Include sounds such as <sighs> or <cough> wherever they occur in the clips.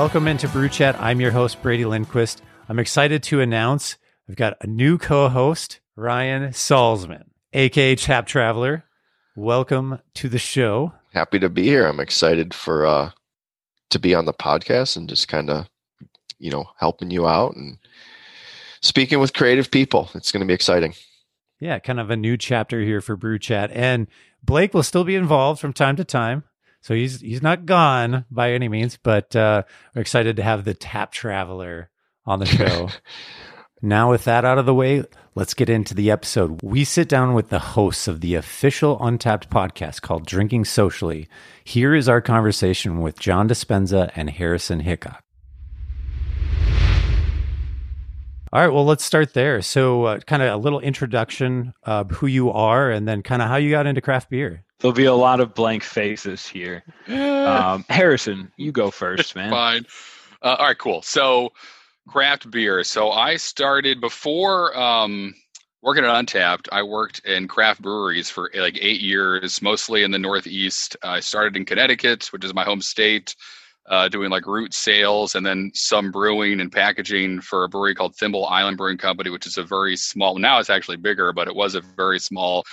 Welcome into Brew Chat. I'm your host, Brady Lindquist. I'm excited to announce I've got a new co host, Ryan Salzman, aka Tap Traveler. Welcome to the show. Happy to be here. I'm excited for uh to be on the podcast and just kind of you know helping you out and speaking with creative people. It's going to be exciting. Yeah, kind of a new chapter here for Brew Chat. And Blake will still be involved from time to time. So he's he's not gone by any means, but uh, we're excited to have the Tap Traveler on the show. <laughs> now, with that out of the way, let's get into the episode. We sit down with the hosts of the official Untappd podcast called Drinking Socially. Here is our conversation with John Dispenza and Harrison Hickok. All right, well, let's start there. So, uh, kind of a little introduction of who you are, and then kind of how you got into craft beer. There'll be a lot of blank faces here. <laughs> Um, Harrison, you go first, man. Fine. Uh, all right, cool. So, craft beer. So, I started before um, working at Untappd. I worked in craft breweries for like eight years, mostly in the Northeast. I started in Connecticut, which is my home state uh, doing like route sales and then some brewing and packaging for a brewery called Thimble Island Brewing Company, which is a very small. Now it's actually bigger, but it was a very small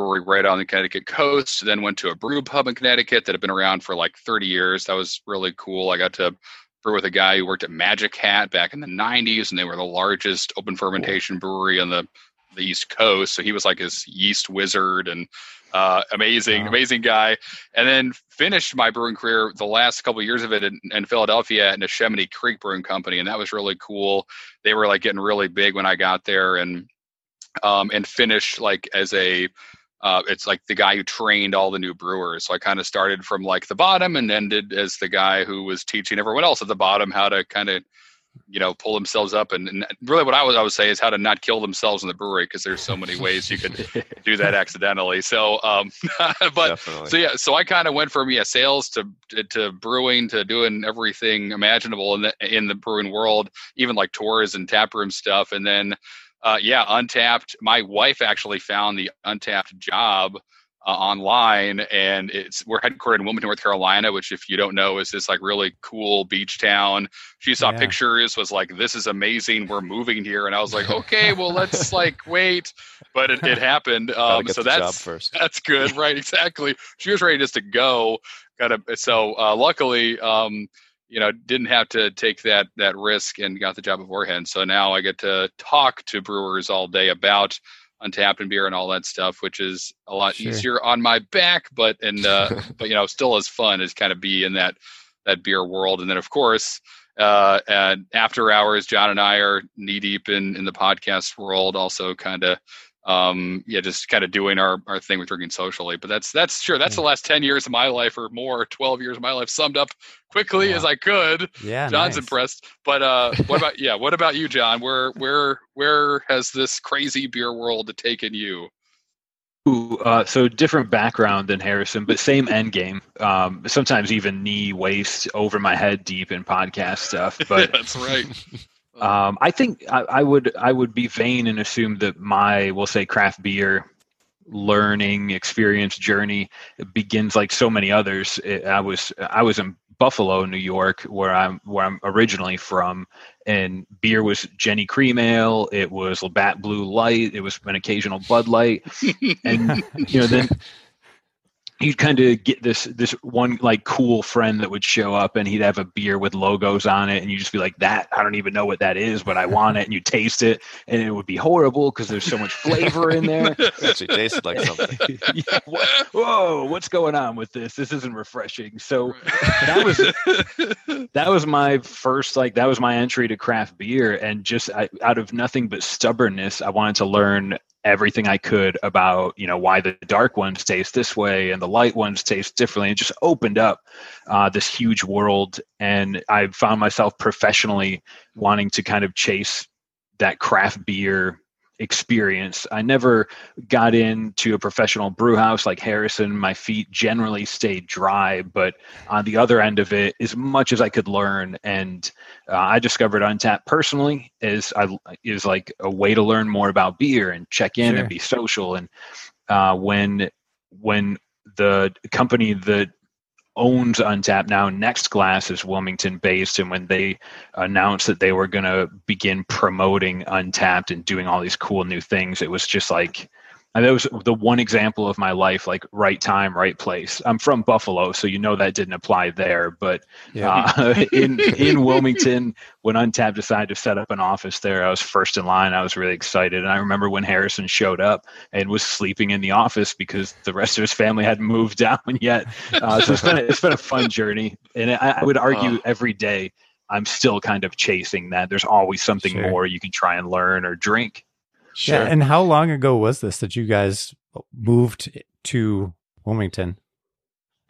brewery right on the Connecticut coast. Then went to a brew pub in Connecticut that had been around for like 30 years. That was really cool. I got to brew with a guy who worked at Magic Hat back in the 90s, and they were the largest open fermentation brewery on the the East Coast. So he was like his yeast wizard and uh, amazing, wow. amazing guy. And then finished my brewing career the last couple of years of it in, in Philadelphia at Neshaminy Creek Brewing Company, and that was really cool. They were like getting really big when I got there, and um, and finished like as a uh, it's like the guy who trained all the new brewers. So I kind of started from like the bottom and ended as the guy who was teaching everyone else at the bottom how to kind of you know pull themselves up and, and, really what i would i would say is how to not kill themselves in the brewery because there's so many ways you could <laughs> do that accidentally so um <laughs> but Definitely. so yeah so i kind of went from yeah sales to to brewing to doing everything imaginable in the in the brewing world even like tours and taproom stuff and then uh yeah Untappd. my wife actually found the Untappd job uh, online, and it's we're headquartered in Wilmington, North Carolina, which, if you don't know, is this like really cool beach town. She saw yeah. pictures, was like, "This is amazing. We're moving here," and I was like, "Okay, well, let's like wait." But it, it happened. <laughs> Um, so that's that's good, right? Exactly. She was ready just to go. Got a so uh, luckily. Um, you know, didn't have to take that that risk and got the job beforehand. So now I get to talk to brewers all day about Untappd and beer and all that stuff, which is a lot sure. easier on my back, but and uh, <laughs> but you know still as fun as kind of be in that that beer world. And then of course, uh, and after hours, John and I are knee deep in in the podcast world, also kind of um yeah just kind of doing our our thing with drinking socially but that's that's sure that's the last 10 years of my life or more 12 years of my life summed up quickly as i could yeah john's nice. impressed but uh what about <laughs> yeah what about you john where where where has this crazy beer world taken you Ooh, uh, so different background than Harrison, but same end game. Um, sometimes even knee, waist, over my head, deep in podcast stuff. But <laughs> that's right. Um, I think I, I, would I would be vain and assume that my we'll say craft beer learning experience journey begins like so many others. It, I was I was in Buffalo, New York, where I'm where I'm originally from, and beer was Genny Cream Ale. It was Labatt Blue Light. It was an occasional Bud Light, <laughs> and you know then you'd kind of get this this one like cool friend that would show up and he'd have a beer with logos on it and you just be like that i don't even know what that is but i want it and you taste it and it would be horrible because there's so much flavor in there. <laughs> It actually tasted like something. <laughs> Yeah, what, whoa what's going on with this? This isn't refreshing. So that was <laughs> that was my first like that was my entry to craft beer and just I, out of nothing but stubbornness i wanted to learn everything I could about you know why the dark ones taste this way and the light ones taste differently. It just opened up uh, this huge world, and I found myself professionally wanting to kind of chase that craft beer experience. I never got into a professional brew house like Harrison. My feet generally stayed dry, but on the other end of it, as much as I could learn, and uh, I discovered Untappd personally is I is like a way to learn more about beer and check in sure. and be social. And uh, when when the company that owns Untappd now. Next Glass is Wilmington based, and when they announced that they were going to begin promoting Untappd and doing all these cool new things, it was just like and that was the one example of my life, like right time, right place. I'm from Buffalo, so you know that didn't apply there. But yeah. uh, <laughs> in in Wilmington, when Untappd decided to set up an office there, I was first in line. I was really excited, and I remember when Harrison showed up and was sleeping in the office because the rest of his family hadn't moved <laughs> down yet. Uh, so it's been a, it's been a fun journey, and I, I would argue every day I'm still kind of chasing that. There's always something sure. more you can try and learn or drink. Sure. Yeah, and how long ago was this that you guys moved to Wilmington?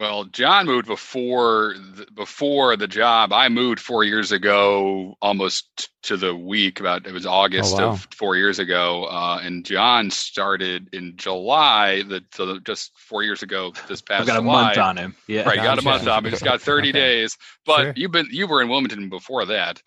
Well, John moved before the, before the job. I moved four years ago, almost to the week. About it was August oh, wow. of four years ago, uh, and John started in July. The so just four years ago. This <laughs> past I've got July. a month on him. Yeah, right. Got a month on him. He's got thirty <laughs> days. But sure. you've been you were in Wilmington before that.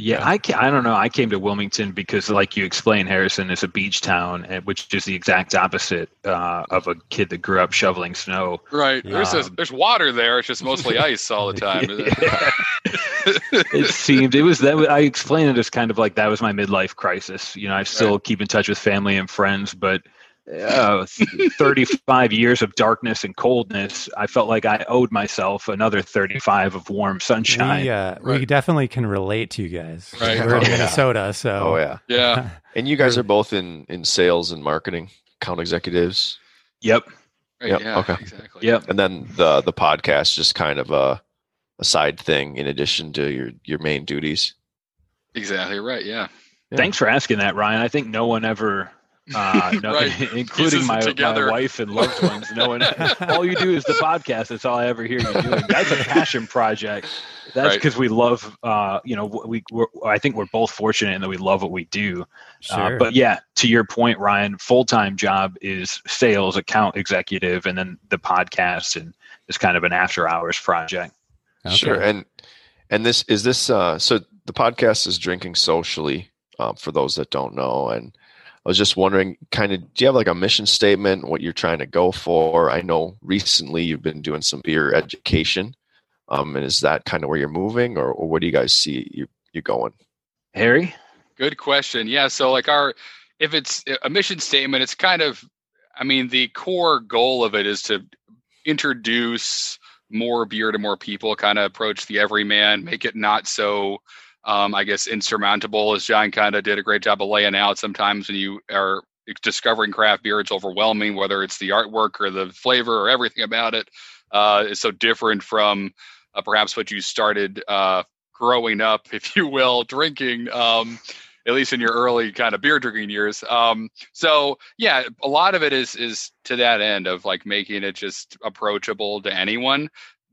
Yeah, I I don't know. I came to Wilmington because, like you explained, Harrison is a beach town, which is the exact opposite uh, of a kid that grew up shoveling snow. Right. Um, there's a, there's water there. It's just mostly <laughs> ice all the time. it seemed it was that. I explained it as kind of like that was my midlife crisis. You know, I still right. keep in touch with family and friends, but uh, 35 years of darkness and coldness, I felt like I owed myself another 35 of warm sunshine. We, uh, right. we definitely can relate to you guys. Right. We're in oh, Minnesota, so. Oh, yeah. <laughs> Yeah. and you guys are both in, in sales and marketing, account executives. Yep. Right, yep. Yeah, okay. Exactly. Yep. And then the, the podcast, just kind of a, a side thing in addition to your, your main duties. Exactly right. Yeah. yeah. Thanks for asking that, Ryan. I think no one ever uh, <laughs> no, right. <laughs> including my, my wife and loved ones. No one, <laughs> all you do is the podcast. That's all I ever hear you doing. That's a passion project. That's because right. we love, uh, you know, we. I think we're both fortunate in that we love what we do. Uh, sure. Uh, but yeah, to your point, Ryan, full time job is sales, account executive, and then the podcast, and is kind of an after hours project. Okay. Sure. And and this is this. Uh, so the podcast is drinking socially. Um, for those that don't know, and I was just wondering, kind of, do you have like a mission statement, what you're trying to go for? I know recently you've been doing some beer education. Um, and is that kind of where you're moving, or, or where do you guys see you you going? Harry, good question. Yeah, so like our, if it's a mission statement, it's kind of, I mean, the core goal of it is to introduce more beer to more people, kind of approach the everyman, make it not so um, I guess, insurmountable, as John kind of did a great job of laying out. Sometimes when you are discovering craft beer, it's overwhelming, whether it's the artwork or the flavor or everything about it. Uh, so different from uh, perhaps what you started uh, growing up, <laughs> if you will, drinking. Um, at least in your early kind of beer drinking years. Um, so yeah, a lot of it is is to that end of like making it just approachable to anyone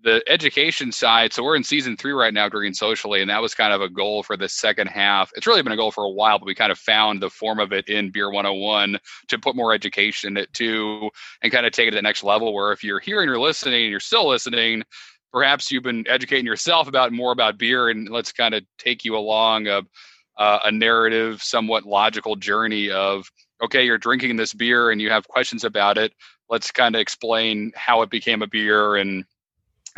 the education side so we're in season three right now drinking socially and that was kind of a goal for the second half. It's really been a goal for a while but we kind of found the form of it in beer 101 to put more education in it too and kind of take it to the next level where if you're here and you're listening and you're still listening perhaps you've been educating yourself about more about beer and let's kind of take you along a, uh, a narrative somewhat logical journey of okay you're drinking this beer and you have questions about it. Let's kind of explain how it became a beer and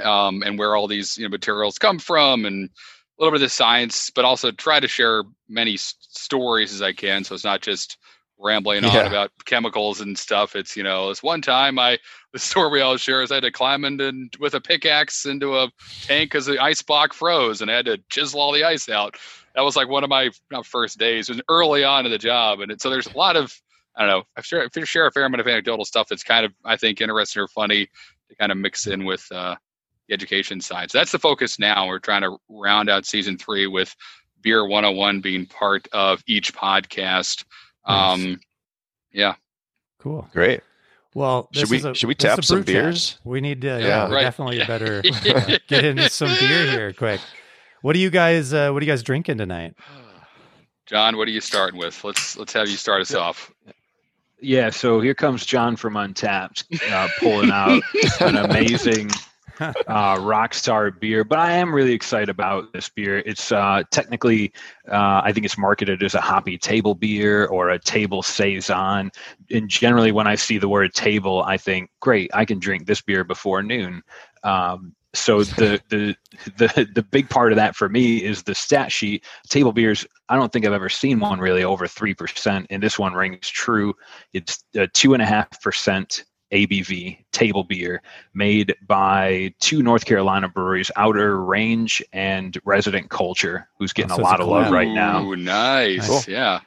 um, and where all these you know, materials come from and a little bit of the science, but also try to share many s- stories as I can. So it's not just rambling yeah. on about chemicals and stuff. It's, you know, this one time I, <laughs> the story we always share is I had to climb into with a pickaxe into a tank because the ice block froze and I had to chisel all the ice out. That was like one of my first days. It was early on in the job. And it, so there's a lot of, I don't know, I share, I share a fair amount of anecdotal stuff that's kind of, I think, interesting or funny to kind of mix in with, uh, the education side. So that's the focus now. We're trying to round out season three with Beer 101 being part of each podcast. Nice. Um, yeah. Cool. Great. Well, should we a, should we tap some beers? Chat. We need to. Yeah, yeah right. definitely yeah. better uh, <laughs> <laughs> get into some beer here quick. What do you guys? Uh, what are you guys drinking tonight? John, what are you starting with? Let's let's have you start us off. Yeah, so here comes John from Untappd, uh, pulling out an <laughs> amazing uh, Rockstar beer, but I am really excited about this beer. It's uh, technically, uh, I think it's marketed as a hoppy table beer or a table saison. And generally, when I see the word table, I think, great, I can drink this beer before noon. Um, so the, the the the big part of that for me is the stat sheet table beers i don't think i've ever seen one really over 3% and this one rings true it's uh, 2.5% ABV table beer made by two North Carolina breweries, Outer Range and Resident Culture, who's getting Oh, a lot it's of love collab. right now. Ooh, nice. Cool. Yeah.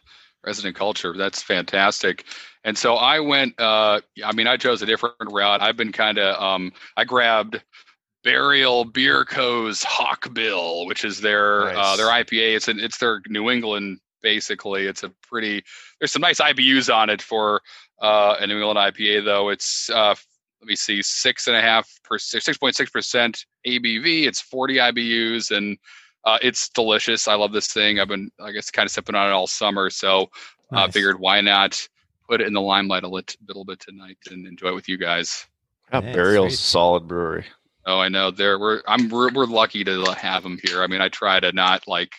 Resident culture. That's fantastic. And so I went, uh, I mean, I chose a different route. I've been kind of, um, I grabbed Burial Beer Co.'s Hawkbill, which is their, uh, their IPA. It's an, it's their New England, basically. It's a pretty, there's some nice IBUs on it for, uh, a New England IPA though. It's, uh, let me see, six and a half percent, 6.6% ABV. It's 40 IBUs and, uh, it's delicious. I love this thing. I've been, I guess, kind of sipping on it all summer. So I uh, Nice. figured why not put it in the limelight a lit, little bit tonight and enjoy it with you guys. Yeah, Yeah, Burial's sweet. solid brewery. Oh, I know. There, we're I'm we're, we're lucky to have them here. I mean, I try to not like.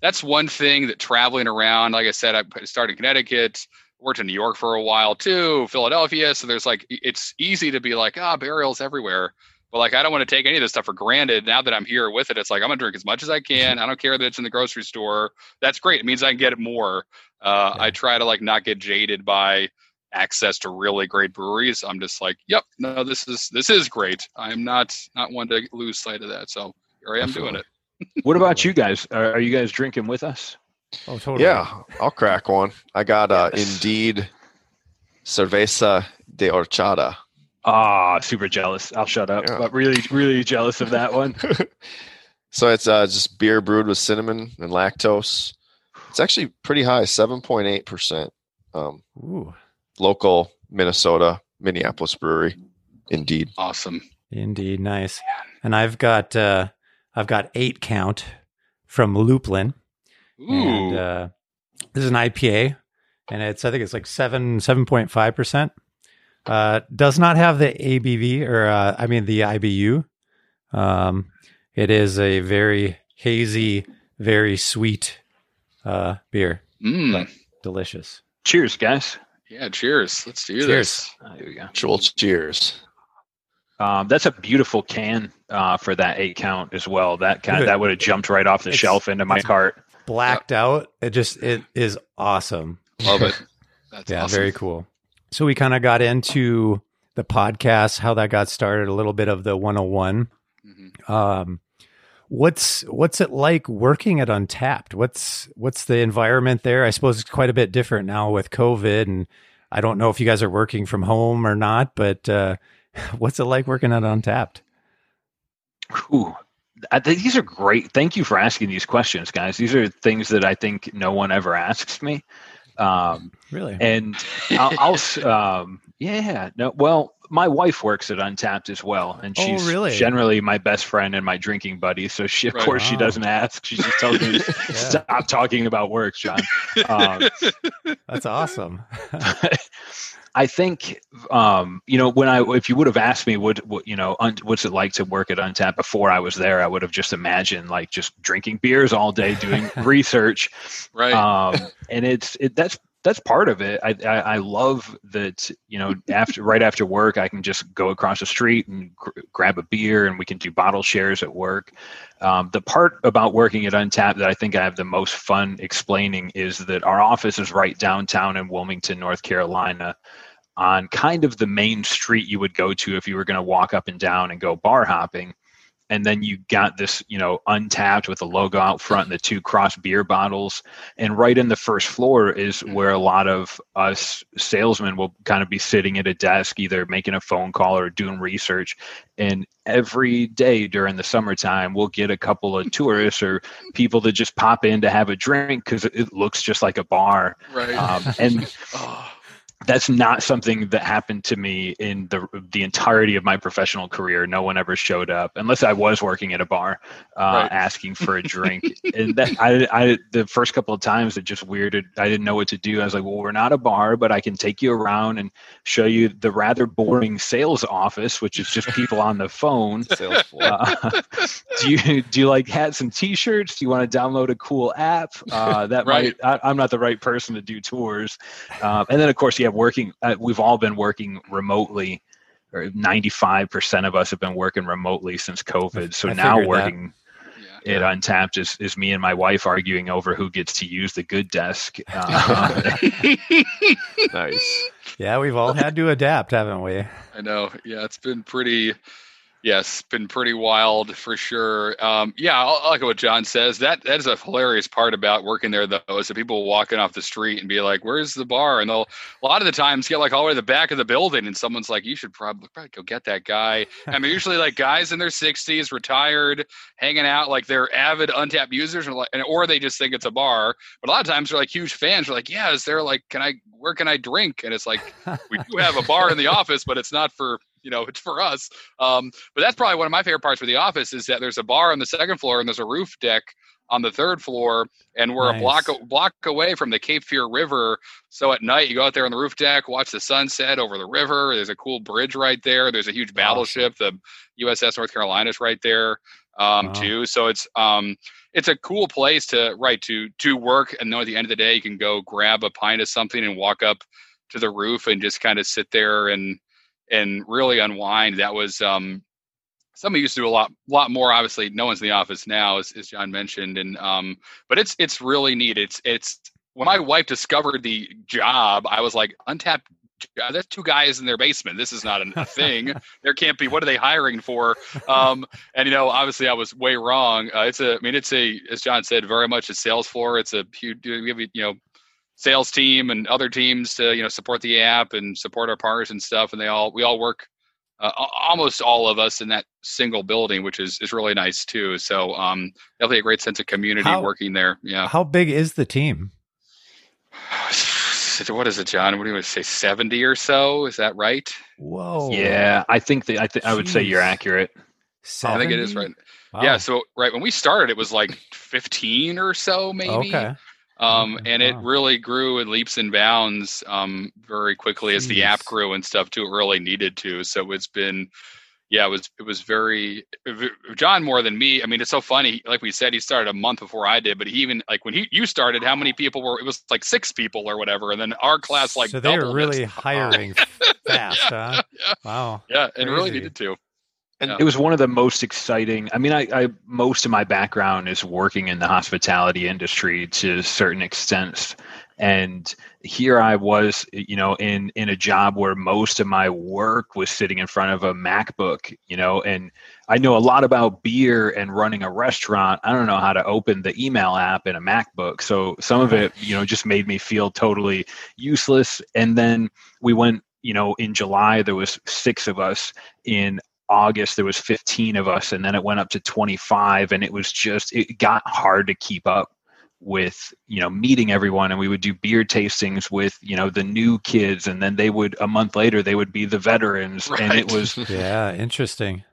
That's one thing that traveling around. Like I said, I started in Connecticut, worked in New York for a while too, Philadelphia. So there's like it's easy to be like, ah, burials everywhere. But like I don't want to take any of this stuff for granted. Now that I'm here with it, it's like I'm gonna drink as much as I can. I don't care that it's in the grocery store. That's great. It means I can get it more. Uh, Yeah. I try to like not get jaded by access to really great breweries. I'm just like, yep, no, this is this is great. I'm not not one to lose sight of that. So here I am doing it. What about you guys? Are, are you guys drinking with us? Oh, totally. Yeah, I'll crack one. I got uh, Yes. Indeed Cerveza de Horchata. Ah, super jealous. I'll shut up. Yeah. But really, really jealous of that one. <laughs> <laughs> so it's uh, just beer brewed with cinnamon and lactose. It's actually pretty high, seven point eight percent. Um, Ooh, local Minnesota Minneapolis brewery. Indeed. Awesome. indeed, nice. And I've got uh, I've got eight count from Lupulin, Ooh, and uh, this is an IPA, and it's I think it's like seven seven point five percent. Uh, does not have the ABV or uh, I mean the IBU. Um, it is a very hazy, very sweet uh, beer. Mm. Delicious. Cheers, guys. yeah. Cheers. Let's do Cheers. this. Ah, here we go. Actual cheers. Um, that's a beautiful can uh, for that eight count as well. That kind Look at- that would have jumped right off the It's- shelf into my it's- cart. Blacked out. It just it is awesome. Love it. <laughs> That's yeah, awesome. very cool. So we kind of got into the podcast, how that got started, a little bit of the 101. Mhm. Um, what's what's it like working at Untappd? What's what's the environment there? I suppose it's quite a bit different now with COVID, and I don't know if you guys are working from home or not, but uh, <laughs> what's it like working at Untappd? Ooh, I think these are great. Thank you for asking these questions, guys. These are things that I think no one ever asks me. Um, Really? and I'll, I'll <laughs> um, yeah, no, well, my wife works at Untappd as well, and Oh, she's really? generally my best friend and my drinking buddy. So she, of Right. course, she doesn't ask. She just tells me, <laughs> "Stop talking about work, John." Um, That's awesome. I think, um, you know, when I, if you would have asked me, what, what you know, un, what's it like to work at Untappd before I was there, I would have just imagined like just drinking beers all day, doing <laughs> research, Right. um, and it's it, that's that's part of it. I, I I love that you know <laughs> after right after work I can just go across the street and gr- grab a beer and we can do bottle shares at work. Um, the part about working at Untappd that I think I have the most fun explaining is that our office is right downtown in Wilmington, North Carolina. On kind of the main street you would go to if you were going to walk up and down and go bar hopping and then you got this you know Untappd with the logo out front and the two cross beer bottles. And right in the first floor is where a lot of us salesmen will kind of be sitting at a desk either making a phone call or doing research. And every day during the summertime we'll get a couple of <laughs> tourists or people that just pop in to have a drink because it looks just like a bar. Right. um, and <laughs> oh, that's not something that happened to me in the the entirety of my professional career. No one ever showed up unless I was working at a bar uh, Right. asking for a drink. <laughs> and that I, I the first couple of times it just weirded. I didn't know what to do. I was like, well, we're not a bar, but I can take you around and show you the rather boring sales office, which is just people on the phone. <laughs> Uh, <laughs> do you do you like hats and t-shirts? Do you want to download a cool app? Uh, that Right. might I, I'm not the right person to do tours. Um, and then of course, yeah, working. Uh, we've all been working remotely, or 95% of us have been working remotely since COVID. So I now working Yeah. at Untappd is, is me and my wife arguing over who gets to use the good desk. <laughs> Uh, nice. Yeah, we've all had to adapt, haven't we? I know. Yeah, it's been pretty. Yes, been pretty wild for sure. Um, yeah, I like what John says. That that is a hilarious part about working there, though, is that people walking off the street and be like, "Where's the bar?" And they'll a lot of the times get like all the way to the back of the building, and someone's like, "You should probably probably go get that guy." <laughs> I mean, usually like guys in their sixties, retired, hanging out, like they're avid Untappd users, or like, or they just think it's a bar. But a lot of times they're like huge fans. They're like, "Yeah, is there like, can I? Where can I drink?" And it's like we do have a bar in the <laughs> office, but it's not for you know, <laughs> it's for us. Um, but that's probably one of my favorite parts for the office is that there's a bar on the second floor and there's a roof deck on the third floor, and we're a block block away from the Cape Fear River. So at night, you go out there on the roof deck, watch the sunset over the river. There's a cool bridge right there. There's a huge battleship. The USS North Carolina is right there um, Wow. too. So it's um, it's a cool place to right to to work, and then at the end of the day, you can go grab a pint of something and walk up to the roof and just kind of sit there and and really unwind. That was um, something used to do a lot lot more. Obviously, no one's in the office now, as, as John mentioned, and um, but it's it's really neat. It's it's when my wife discovered the job, I was like, Untappd. uh, There's two guys in their basement. This is not a, <laughs> thing. there can't be. What are they hiring for? Um, and you know, obviously, I was way wrong. Uh, it's a. I mean, it's a. As John said, very much a sales floor. It's a huge. You know sales team and other teams to you know support the app and support our partners and stuff and they all we all work uh, almost all of us in that single building which is is really nice too so um definitely a great sense of community How- working there yeah How big is the team? <sighs> what is it john what do you want to say 70 or so is that right Whoa. yeah, I think that I, th- I would say you're Jeez. accurate. i think it is right Wow. yeah so right when we started it was like 15 or so maybe Okay. Um, and it really grew in leaps and bounds um, very quickly as the app grew and stuff too. It really needed to. So it's been, yeah, it was it was very John more than me. I mean, it's so funny. Like we said, he started a month before I did, but he even like when he you started, how many people were? It was like six people or whatever, and then our class like so they were really <laughs> hiring fast, huh? <laughs> yeah, Wow. yeah, and really needed to. And Yeah. It was one of the most exciting. I mean, I, I most of my background is working in the hospitality industry to a certain extent, and here I was, you know, in in a job where most of my work was sitting in front of a MacBook, you know, and I know a lot about beer and running a restaurant. I don't know how to open the email app in a MacBook, so some of it, you know, just made me feel totally useless. And then we went, you know, in July there was six of us in August there was 15 of us and then it went up to 25 and it was just it got hard to keep up with you know meeting everyone and we would do beer tastings with you know the new kids and then they would a month later they would be the veterans <laughs> and it was <laughs> Yeah, interesting.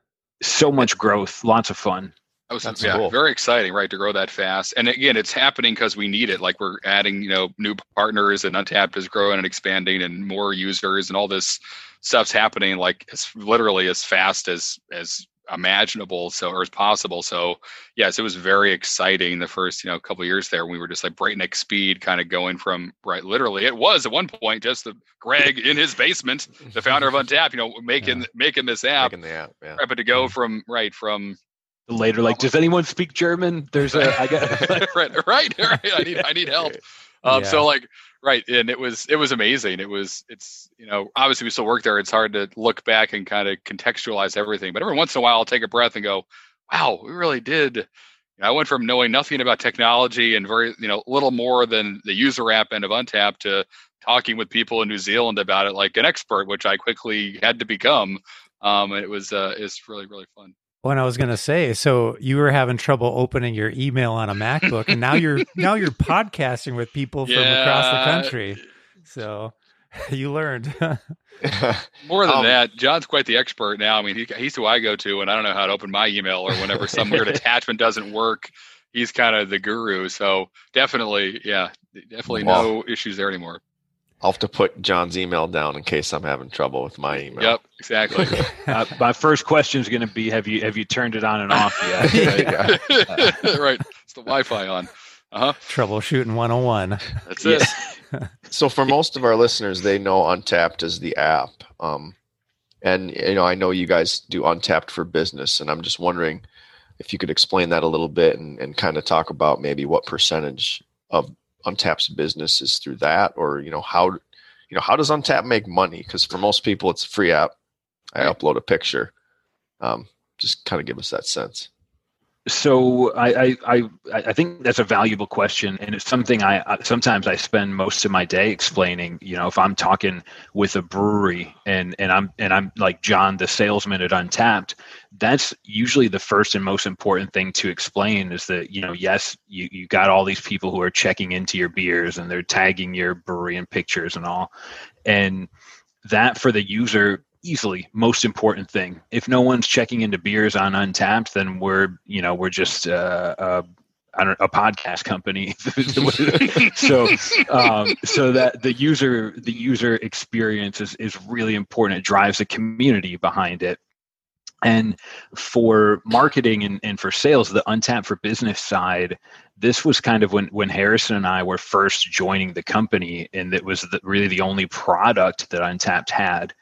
so much growth lots of fun That was That's yeah, cool. very exciting, right, to grow that fast. And again, it's happening because we need it. Like we're adding, you know, new partners and Untapped is growing and expanding and more users and all this stuff's happening like as literally as fast as as imaginable so or as possible. So yes, it was very exciting the first, you know, couple of years there. We were just like breakneck speed, kind of going from right literally it was at one point just the Greg in his basement, the founder of Untappd, you know, making making this app. Making the app, yeah. Right, but to go mm-hmm. from right from later like does anyone speak german there's a i got <laughs> <laughs> right, right, <laughs> right. I need, I need help. Um, Yeah. So like, right, and it was, it was amazing. It was, it's, you know, obviously we still work there. It's hard to look back and kind of contextualize everything. But every once in a while, I'll take a breath and go, "Wow, we really did." I went from knowing nothing about technology and very, you know, little more than the user app end of Untap to talking with people in New Zealand about it like an expert, which I quickly had to become. Um, and it was, uh, it's really, really fun. When I was going to say, so you were having trouble opening your email on a MacBook, and now you're <laughs> now you're podcasting with people from across the country. So <laughs> you learned. <laughs> More than Um, that, John's quite the expert now. I mean, he, he's who I go to when I don't know how to open my email or whenever some weird attachment doesn't work. He's kind of the guru. So definitely, yeah, definitely Wow. no issues there anymore. I'll have to put John's email down in case I'm having trouble with my email. Yep, exactly. <laughs> uh, my first question is going to be have you have you turned it on and off yet <laughs> Yeah. <laughs> right. It's the Wi-Fi on. Uh huh. Troubleshooting 101. That's Yeah. it. So for most of our listeners, they know Untappd as the app. Um, And you know, I know you guys do Untappd for business, and I'm just wondering if you could explain that a little bit and, and kind of talk about maybe what percentage of Untappd's business is through that, or you know how you know how does Untap make money? Because for most people, it's a free app. I right. upload a picture. Um, just kind of give us that sense so I, I I think that's a valuable question, and it's something I sometimes I spend most of my day explaining. You know, if I'm talking with a brewery and and I'm and I'm like John, the salesman at Untappd, that's usually the first and most important thing to explain is that you know yes you you got all these people who are checking into your beers and they're tagging your brewery in pictures and all, and that for the user easily most important thing. If no one's checking into beers on Untappd, then we're you know we're just uh, uh, I don't a podcast company. <laughs> so um, so that the user the user experience is is really important. It drives the community behind it. And for marketing and, and for sales, the Untappd for business side, this was kind of when, when Harrison and I were first joining the company, and it was the, really the only product that Untappd had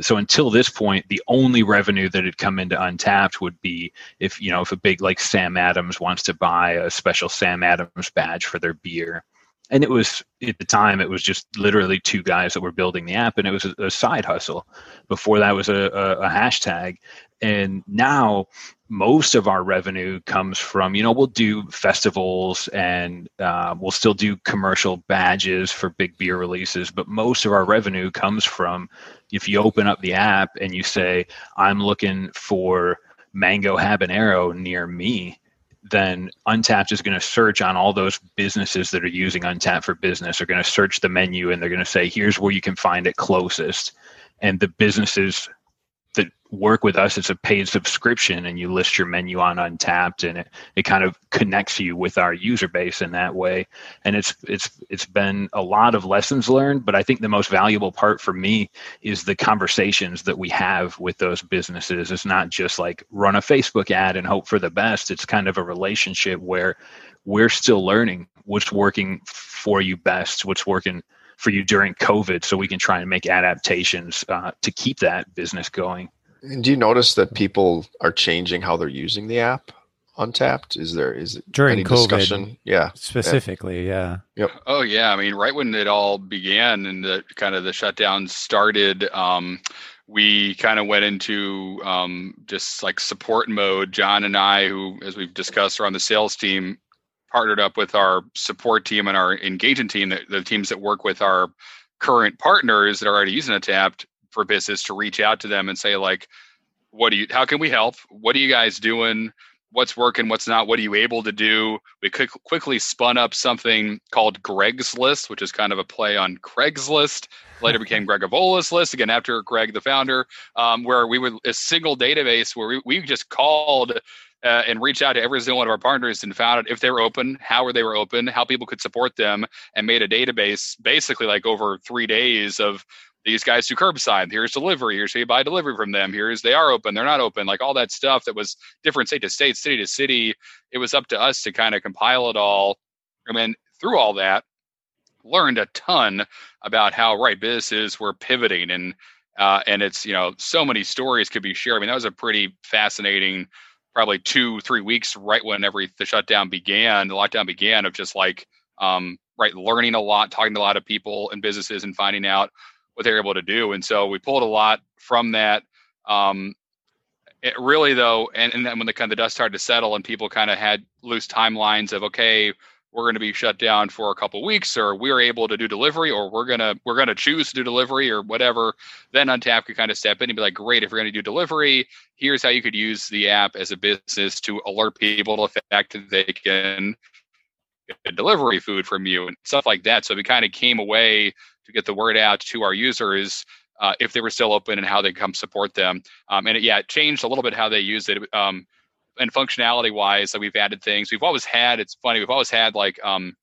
so until this point the only revenue that had come into Untappd would be if you know if a big like sam adams wants to buy a special sam adams badge for their beer and it was at the time it was just literally two guys that were building the app and it was a, a side hustle. Before that was a, a, a hashtag. And now most of our revenue comes from you know we'll do festivals and uh, we'll still do commercial badges for big beer releases but most of our revenue comes from if you open up the app and you say i'm looking for mango habanero near me then Untappd is going to search on all those businesses that are using Untappd for business. Are going to search the menu and they're going to say here's where you can find it closest. And the businesses work with us it's a paid subscription and you list your menu on Untappd and it, it kind of connects you with our user base in that way. And it's it's it's been a lot of lessons learned but i think the most valuable part for me is the conversations that we have with those businesses. It's not just like run a facebook ad and hope for the best. It's kind of a relationship where we're still learning what's working for you best what's working for you during COVID, so we can try and make adaptations uh, to keep that business going. And do you notice that people are changing how they're using the app? Untappd? Is there is during any COVID, discussion? Yeah, specifically, yeah. yeah. Yep. Oh yeah, I mean, right when it all began and the kind of the shutdown started, um, we kind of went into um, just like support mode. John and I, who, as we've discussed, are on the sales team, partnered up with our support team and our engagement team, the, the teams that work with our current partners that are already using Untappd for business to reach out to them and say like, what do you, how can we help? What are you guys doing? What's working? What's not? What are you able to do? We quick, quickly spun up something called Greg's List, which is kind of a play on Craigslist. Later <laughs> became Greg Avola's List again after Greg, the founder, um, where we would a single database where we, we just called uh, and reached out to every single one of our partners and found out if they were open, how were they were open, how people could support them, and made a database basically like over three days of these guys do curbside. Here's delivery. Here's how you buy delivery from them. Here's they are open. They're not open. Like all that stuff that was different state to state, city to city. It was up to us to kind of compile it all. I mean, through all that, learned a ton about how right businesses were pivoting and uh, and it's you know so many stories could be shared. I mean, that was a pretty fascinating probably two three weeks right when every the shutdown began the lockdown began of just like um, right learning a lot talking to a lot of people and businesses and finding out what they're able to do. And so we pulled a lot from that. Um, it really though and, and then when the kind of the dust started to settle and people kind of had loose timelines of okay we're going to be shut down for a couple weeks or we're able to do delivery or we're to we're to choose to do delivery or whatever then untappd could kind of step in and be like great if you're going to do delivery here's how you could use the app as a business to alert people to the fact that they can delivery food from you and stuff like that so we kind of came away to get the word out to our users uh, if they were still open and how they come support them um, and it, yeah it changed a little bit how they use it um, and functionality wise, like we've added things. We've always had. It's funny. We've always had like um,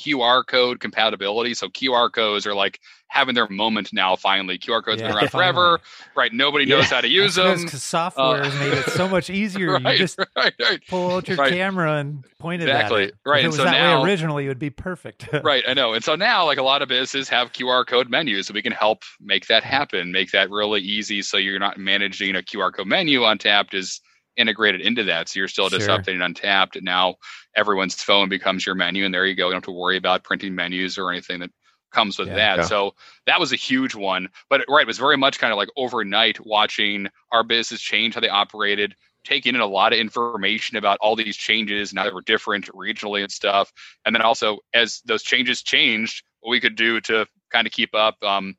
QR code compatibility. So QR codes are like having their moment now. Finally, QR codes Yeah, been around <laughs> forever, right? Nobody knows how to use them. because software uh, has made it so much <laughs> easier. right, you just <laughs> right, right, pull out your Right. camera and point it Exactly. at it. Right, If it and was so that now- way originally, it would be perfect. right. I know. And so now, like a lot of businesses have QR code menus, so we can help make that happen, make that really easy. So you're not managing a QR code menu. on Untappd is integrated into that, so you're still just Sure. updating Untappd. And now everyone's phone becomes your menu, and there you go. You don't have to worry about printing menus or anything that comes with Yeah. that. Yeah. So that was a huge one. But right, it was very much kind of like overnight watching our business change how they operated, taking in a lot of information about all these changes and how they were different regionally and stuff. And then also as those changes changed, what we could do to kind of keep up, um,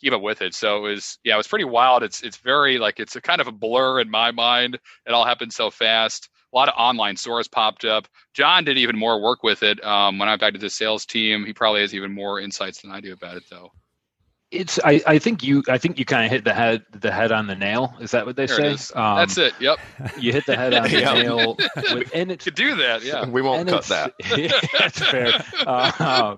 keep up with it. So it was, yeah, it was pretty wild. It's it's very like it's a kind of a blur in my mind. It all happened so fast. A lot of online stores popped up. John did even more work with it. Um, when I went back to the sales team, he probably has even more insights than I do about it, though. It's I, I think you I think you kind of hit the head the head on the nail. Is that what they There say? it is. Um, That's it. Yep, <laughs> You hit the head on the <laughs> Yeah. nail, with, and <laughs> it's could do that. Yeah. we won't cut that. That's fair. Uh,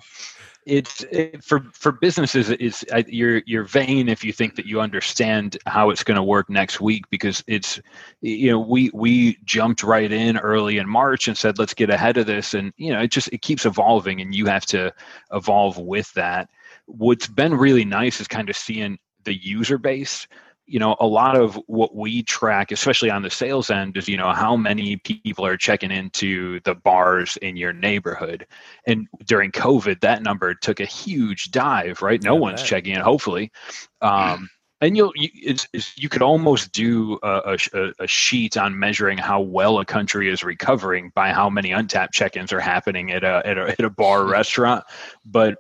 it's it, for for businesses. Uh, you're you're vain if you think that you understand how it's going to work next week because it's you know we we jumped right in early in March and said let's get ahead of this and you know it just it keeps evolving and you have to evolve with that. What's been really nice is kind of seeing the user base you know a lot of what we track especially on the sales end is you know how many people are checking into the bars in your neighborhood. And during covid that number took a huge dive right? No I one's bet. checking in hopefully. Um, <clears throat> and you'll you, it's, it's, you could almost do a, a, a- a sheet on measuring how well a country is recovering by how many Untappd check-ins are happening at a at a, at a bar or <laughs> restaurant. But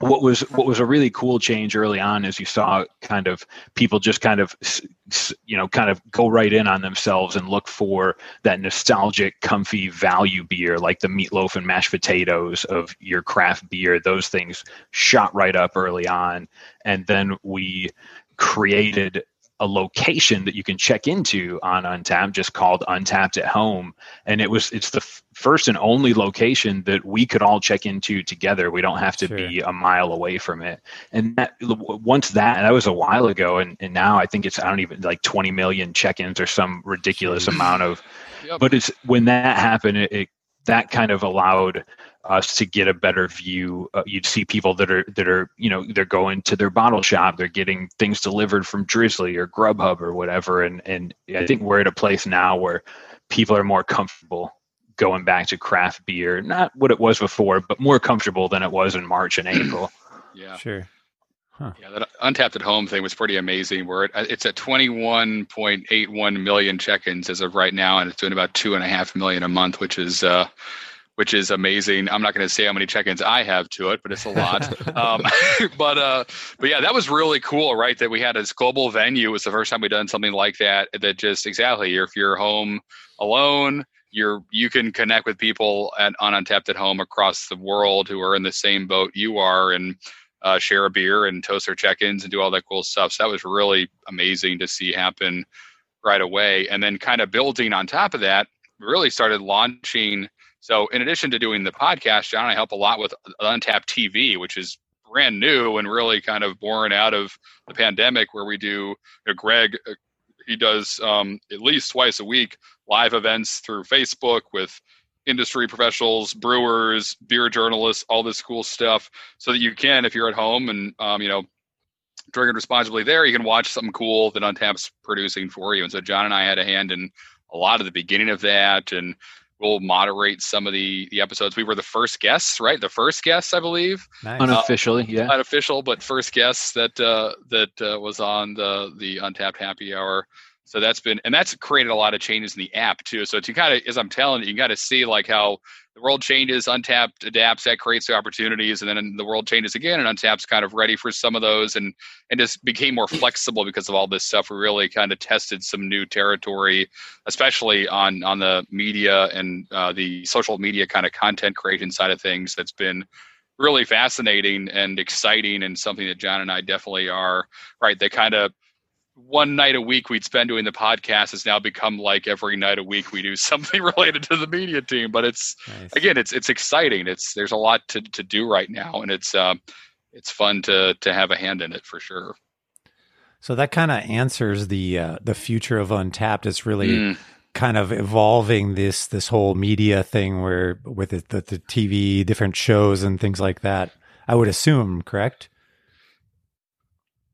what was what was a really cool change early on is you saw kind of people just kind of you know kind of go right in on themselves and look for that nostalgic comfy value beer like the meatloaf and mashed potatoes of your craft beer those things shot right up early on. And then we created a location that you can check into on Untappd, just called Untappd at Home, and it was it's the f- first and only location that we could all check into together. We don't have to Sure. be a mile away from it. And that, once that that was a while ago, and, and now I think it's I don't even like 20 million check-ins or some ridiculous amount of. Yep. But it's when that happened, it, it that kind of allowed us to get a better view. Uh, you'd see people that are that are you know they're going to their bottle shop, they're getting things delivered from Drizly or Grubhub or whatever, and and I think we're at a place now where people are more comfortable going back to craft beer, not what it was before, but more comfortable than it was in March and April. <clears throat> Yeah. Sure. Huh. Yeah, that Untappd at home thing was pretty amazing. Where it, it's at 21.81 million check-ins as of right now, and it's doing about two and a half million a month, which is uh, which is amazing. I'm not going to say how many check-ins I have to it, but it's a lot. <laughs> um, <laughs> but uh, but yeah, that was really cool, right? That we had this global venue. It was the first time we'd done something like that. That just exactly, if you're home alone, you're you can connect with people at on Untappd at home across the world who are in the same boat you are, and uh, share a beer and toast their check-ins and do all that cool stuff. So that was really amazing to see happen right away. And then kind of building on top of that, really started launching. So in addition to doing the podcast, John I help a lot with Untappd TV, which is brand new and really kind of born out of the pandemic, where we do. You know, Greg, uh, he does um, at least twice a week live events through Facebook with industry professionals, brewers, beer journalists, all this cool stuff, so that you can, if you're at home and um, you know drinking responsibly there, you can watch something cool that Untappd's producing for you. And so John and I had a hand in a lot of the beginning of that, and we'll moderate some of the the episodes. We were the first guests, right? The first guests, I believe, Nice. Unofficially, yeah. not official, but first guests that uh, that uh, was on the the Untappd Happy Hour. So that's been and that's created a lot of changes in the app too. So to kind of as I'm telling you, you got to see like how the world changes, Untappd adapts, that creates the opportunities, and then the world changes again, and Untappd's kind of ready for some of those, and and just became more flexible because of all this stuff. We really kind of tested some new territory, especially on on the media and uh, the social media kind of content creation side of things. That's been really fascinating and exciting, and something that John and I definitely are right. They kind of one night a week we'd spend doing the podcast has now become like every night a week we do <laughs> something related to the media team. But it's nice. again, it's it's exciting. It's there's a lot to to do right now, and it's um, it's fun to to have a hand in it for sure. So that kind of answers the uh, the future of Untappd. It's really mm. kind of evolving this this whole media thing where with it, the, the TV, different shows and things like that. I would assume, correct?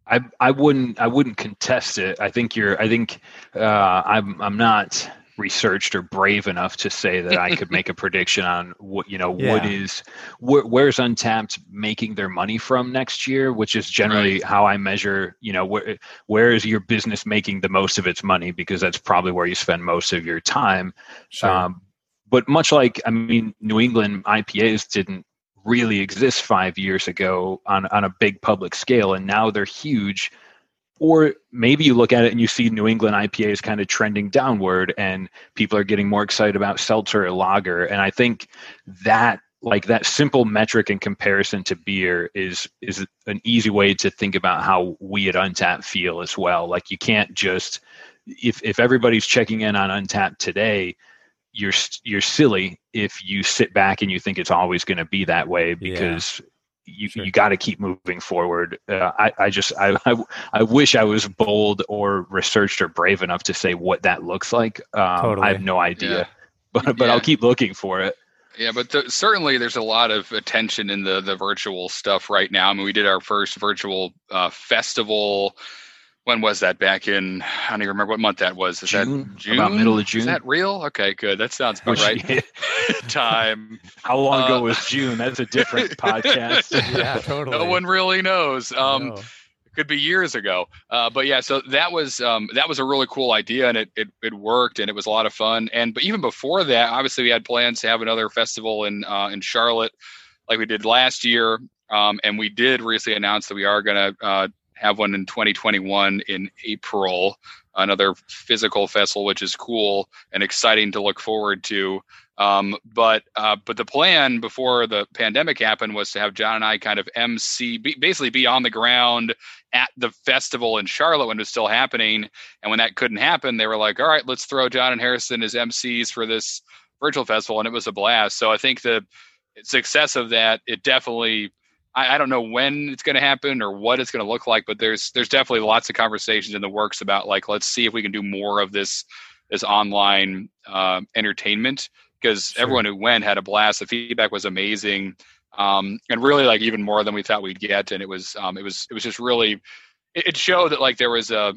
I I wouldn't I wouldn't contest it. I think you're. I think uh, I'm I'm not researched or brave enough to say that I could make a <laughs> prediction on what you know yeah. what is wh- where's Untappd making their money from next year, which is generally right. how I measure. You know where where is your business making the most of its money because that's probably where you spend most of your time. Sure. Um, but much like I mean, New England IPAs didn't really exist five years ago on on a big public scale, and now they're huge or maybe you look at it and you see New England IPA is kind of trending downward and people are getting more excited about seltzer or lager. And I think that like that simple metric in comparison to beer is is an easy way to think about how we at Untappd feel as well. Like you can't just if if everybody's checking in on Untappd today, you're you're silly if you sit back and you think it's always going to be that way because yeah you sure. you got to keep moving forward. Uh, I I just I, I, I wish I was bold or researched or brave enough to say what that looks like. Um, totally. I have no idea, yeah. <laughs> but but yeah. I'll keep looking for it. Yeah, but the, certainly there's a lot of attention in the the virtual stuff right now. I mean, we did our first virtual uh, festival when was that? Back in i don't even remember what month that was. Is june, that june? About middle of june is that real? Okay good. That sounds about right. <laughs> <laughs> Time. How long uh, ago was june? That's a different <laughs> podcast. Yeah totally. no one really knows. Um it could be years ago. Uh, but yeah so that was um, that was a really cool idea and it, it it worked and it was a lot of fun. And but even before that obviously we had plans to have another festival in uh, in charlotte like we did last year. Um, and we did recently announce that we are going to uh, have one in 2021 in April, another physical festival, which is cool and exciting to look forward to. Um, but uh, but the plan before the pandemic happened was to have John and I kind of MC, basically be on the ground at the festival in Charlotte when it was still happening. And when that couldn't happen, they were like, "All right, let's throw John and Harrison as MCs for this virtual festival," and it was a blast. So I think the success of that it definitely I, I don't know when it's going to happen or what it's going to look like, but there's there's definitely lots of conversations in the works about like let's see if we can do more of this this online uh, entertainment because sure. everyone who went had a blast. The feedback was amazing, um, and really like even more than we thought we'd get. And it was um, it was it was just really it, it showed that like there was a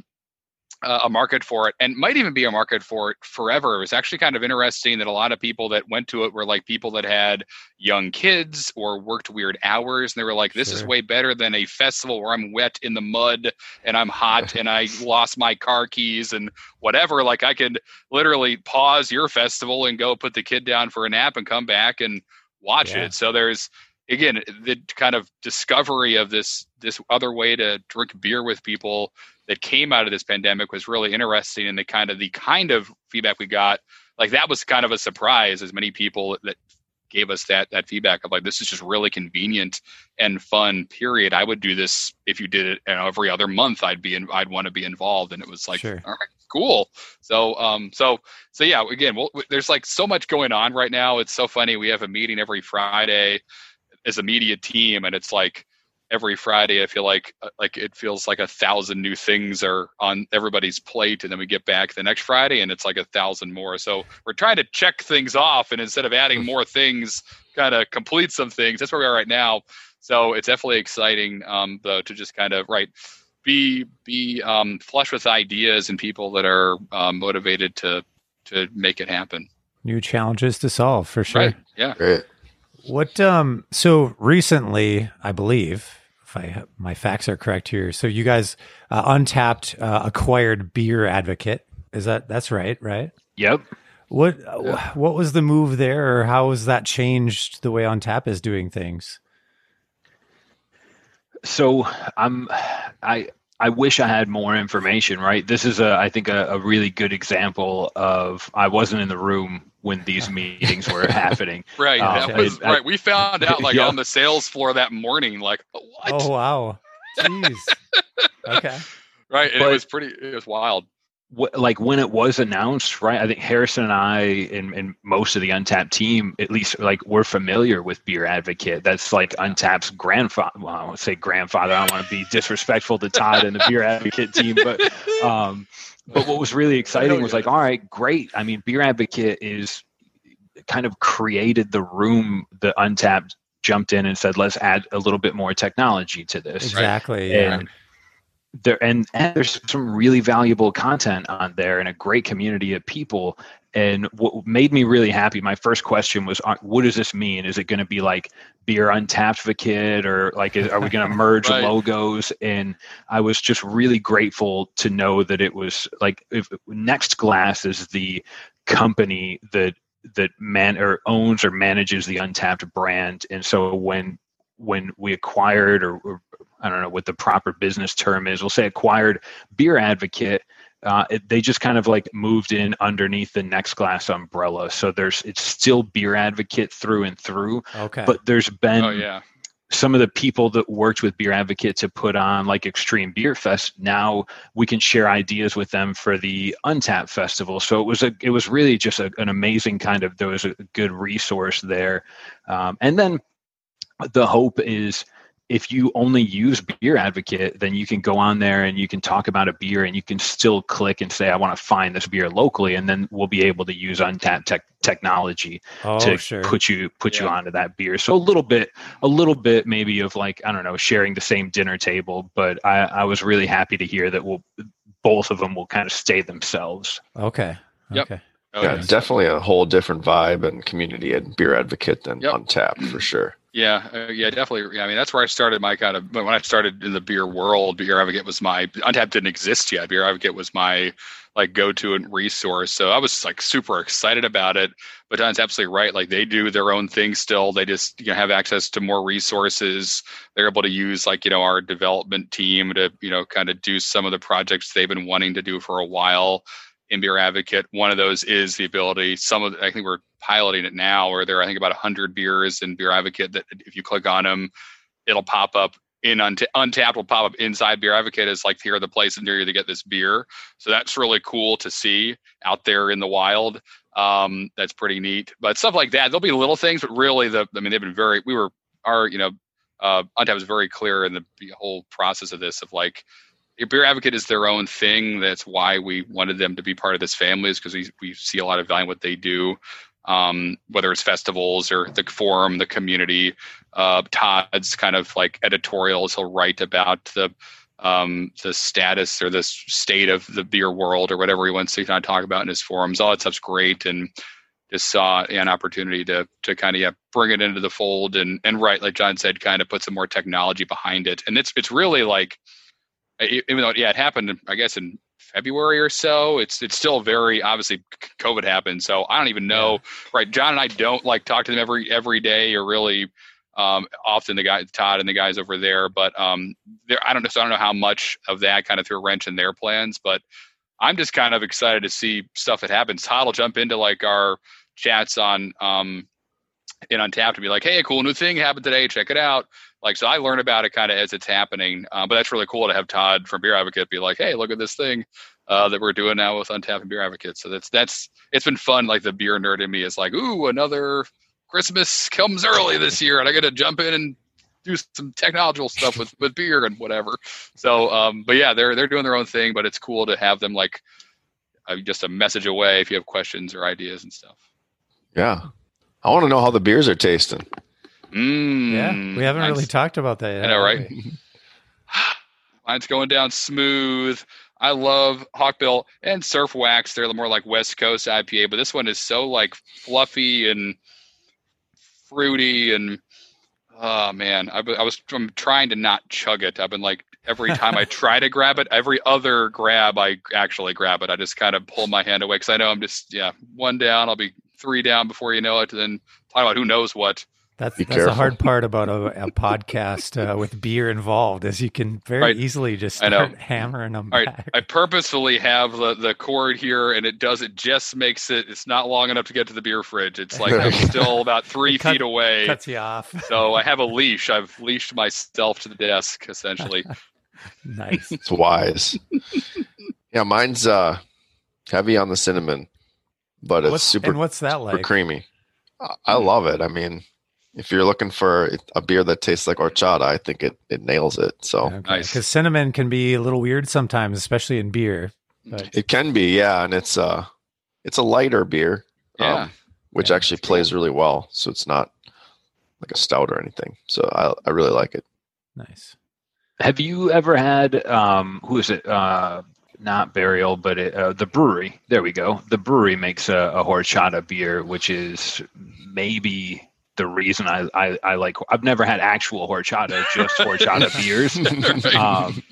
uh, a market for it and might even be a market for it forever. It was actually kind of interesting that a lot of people that went to it were like people that had young kids or worked weird hours. And they were like, this sure. is way better than a festival where I'm wet in the mud and I'm hot <laughs> and I lost my car keys and whatever. Like I could literally pause your festival and go put the kid down for a nap and come back and watch yeah. it. So there's, again the kind of discovery of this this other way to drink beer with people that came out of this pandemic was really interesting and the kind of the kind of feedback we got like that was kind of a surprise as many people that gave us that that feedback of like this is just really convenient and fun period. I would do this if you did it you know, every other month i'd be in, i'd want to be involved and it was like sure. all right cool. So um so so yeah again well, there's like so much going on right now. It's so funny we have a meeting every friday as a media team and it's like every Friday, I feel like uh, like it feels like a thousand new things are on everybody's plate, and then we get back the next Friday, and it's like a thousand more. So we're trying to check things off, and instead of adding more things, kind of complete some things. That's where we are right now. So it's definitely exciting, um, though, to just kind of right be be um, flush with ideas and people that are um, motivated to to make it happen. New challenges to solve for sure. Right. Yeah. Great. What um so recently, I believe, if I my facts are correct here. So you guys uh, Untappd uh, acquired Beer Advocate. Is that that's right? Right. Yep. What yeah. what was the move there, or how has that changed the way Untappd is doing things? So I'm I I wish I had more information. Right. This is a I think a, a really good example of I wasn't in the room when these <laughs> meetings were happening. Right. Um, that was I, right. We found out like <laughs> yeah. on the sales floor that morning, like what? Oh wow. <laughs> Jeez. okay. right. But- it was pretty. It was wild. Wh- like when it was announced, right? I think Harrison and I and, and most of the Untappd team, at least, like we're familiar with Beer Advocate. That's like Untappd's grandfather. Well, I won't say grandfather. I don't want to be disrespectful to Todd and the Beer Advocate team, but um, but what was really exciting was like, all right, great. I mean, Beer Advocate is kind of created the room the Untappd jumped in and said, let's add a little bit more technology to this. Exactly. Yeah. There and, and there's some really valuable content on there and a great community of people. And what made me really happy, my first question was, uh, what does this mean? Is it going to be like beer untapped for kid or like, is, are we going <laughs> to merge Right. logos? And I was just really grateful to know that it was like, if Next Glass is the company that that man or owns or manages the Untappd brand and so when when we acquired or, or i don't know what the proper business term is we'll say acquired beer advocate uh, it, they just kind of like moved in underneath the next glass umbrella so there's it's still beer advocate through and through okay. but there's been Oh yeah. some of the people that worked with Beer Advocate to put on like Extreme Beer Fest, now we can share ideas with them for the Untap Festival. So it was a, it was really just a, an amazing kind of, there was a good resource there. Um, and then the hope is if you only use Beer Advocate, then you can go on there and you can talk about a beer and you can still click and say, I want to find this beer locally. And then we'll be able to use Untappd tech technology oh, to sure. put you put you onto that beer. So a little bit, a little bit maybe of like I don't know, sharing the same dinner table. But I, I was really happy to hear that we'll both of them will kind of stay themselves. okay. Yep. Okay. Oh, yeah, yeah. definitely a whole different vibe and community at Beer Advocate than Yep. Untappd for sure. Yeah, uh, yeah, definitely. Yeah, I mean, that's where I started my kind of. When I started in the beer world, Beer Advocate was my Untappd didn't exist yet. Beer Advocate was my like go-to and resource. So I was like super excited about it. But Don's absolutely right. Like they do their own thing still. They just you know have access to more resources. They're able to use like you know our development team to you know kind of do some of the projects they've been wanting to do for a while Beer Advocate. One of those is the ability. Some of I think we're piloting it now, where there are I think about hundred beers in Beer Advocate that if you click on them, it'll pop up in Unta- Untappd will pop up inside Beer Advocate as like here are the places near you to get this beer. So that's really cool to see out there in the wild. Um, that's pretty neat. But stuff like that, there'll be little things, but really the I mean they've been very we were our you know uh, Untappd was very clear in the, whole process of this of like beer advocate is their own thing. That's why we wanted them to be part of this family, is because we we see a lot of value in what they do. Um, whether it's festivals or the forum, the community, uh, Todd's kind of like editorials. He'll write about the um, the status or the state of the beer world or whatever he wants to kind of talk about in his forums. All that stuff's great, and just saw an opportunity to to kind of yeah bring it into the fold and and right like John said, kind of put some more technology behind it. And it's it's really like even though yeah it happened I guess in February or so. It's it's still very obviously COVID happened, so I don't even know. Right, John and I don't like talk to them every every day or really um, often. The guy Todd and the guys over there, but um, there I don't know. So I don't know how much of that kind of threw a wrench in their plans, but I'm just kind of excited to see stuff that happens. Todd will jump into like our chats on um, in Untappd and be like, "Hey, a cool new thing happened today. Check it out." Like, so I learn about it kind of as it's happening. Uh, but that's really cool to have Todd from Beer Advocate be like, "Hey, look at this thing uh, that we're doing now with Untappd and Beer Advocate." So that's that's it's been fun. Like the beer nerd in me is like, "Ooh, another Christmas comes early this year, and I got to jump in and do some technological stuff with with beer and whatever." So, um, but yeah, they're they're doing their own thing, but it's cool to have them like uh, just a message away if you have questions or ideas and stuff. Yeah. I want to know how the beers are tasting. Mm, Yeah, we haven't really talked about that yet. I know, right? we? <sighs> Mine's going down smooth. I love Hawkbill and Surf Wax. They're more like West Coast IPA, but this one is so like fluffy and fruity and oh man, I, I was I'm trying to not chug it. I've been like every time I <laughs> try to grab it, every other grab I actually grab it. I just kind of pull my hand away because I know I'm just yeah one down. I'll be three down before you know it. And then talk about who knows what. That's Be that's careful. the hard part about a, a podcast uh, with beer involved is you can very Right. easily just I know. start hammering them All right, back. I purposefully have the, the cord here, and it does. It just makes it. It's not long enough to get to the beer fridge. It's like I'm <laughs> still about three cut- feet away. Cuts you off. So I have a leash. I've leashed myself to the desk essentially. <laughs> nice. It's wise. yeah, mine's uh heavy on the cinnamon, but it's What's, super and what's that like? creamy. I, I love it. I mean, if you're looking for a beer that tastes like horchata, I think it it nails it. So Nice. Because cinnamon can be a little weird sometimes, especially in beer. But it can be, yeah, and it's uh it's a lighter beer, Yeah. um, which Yeah, actually that's cool. plays really well. So it's not like a stout or anything. So I I really like it. nice. Have you ever had um who is it? Uh not burial, but it, uh, the brewery. There we go. The brewery makes a, a horchata beer, which is maybe the reason I, I, I like. I've never had actual horchata, just <laughs> horchata beers. Right. <laughs> Um,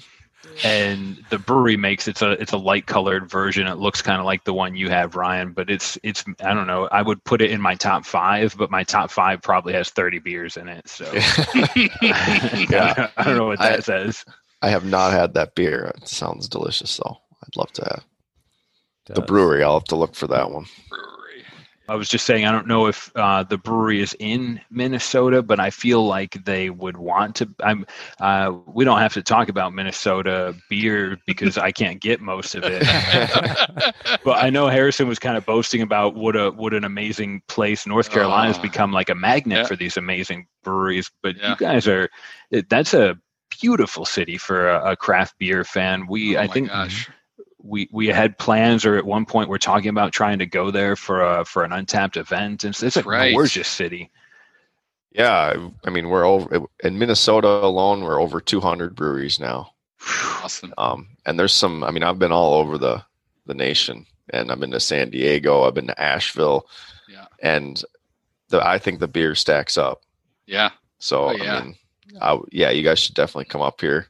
and the brewery makes it's a it's a light colored version. It looks kind of like the one you have, Ryan, but it's it's I don't know. I would put it in my top five, but my top five probably has thirty beers in it. So <laughs> Yeah. I don't know what that I- says. I have not had that beer. It sounds delicious though. I'd love to have the brewery. I'll have to look for that one. Brewery. I was just saying, I don't know if uh, the brewery is in Minnesota, but I feel like they would want to. I'm. Uh, we don't have to talk about Minnesota beer because I can't get most of it. <laughs> but I know Harrison was kind of boasting about what a what an amazing place North Carolina has Oh. become, like a magnet Yeah. for these amazing breweries. But Yeah. you guys are. That's a beautiful city for a, a craft beer fan. We, Oh I think, gosh. we we had plans or at one point we're talking about trying to go there for a for an Untappd event and it's, it's a Right. gorgeous city Yeah, I mean we're over in Minnesota alone. We're over 200 breweries now, Awesome. um, and there's some. I mean, I've been all over the the nation, and I've been to San Diego. I've been to Asheville, Yeah. and the I think the beer stacks up. Yeah. So Oh, yeah. I mean, I, yeah, you guys should definitely come up here.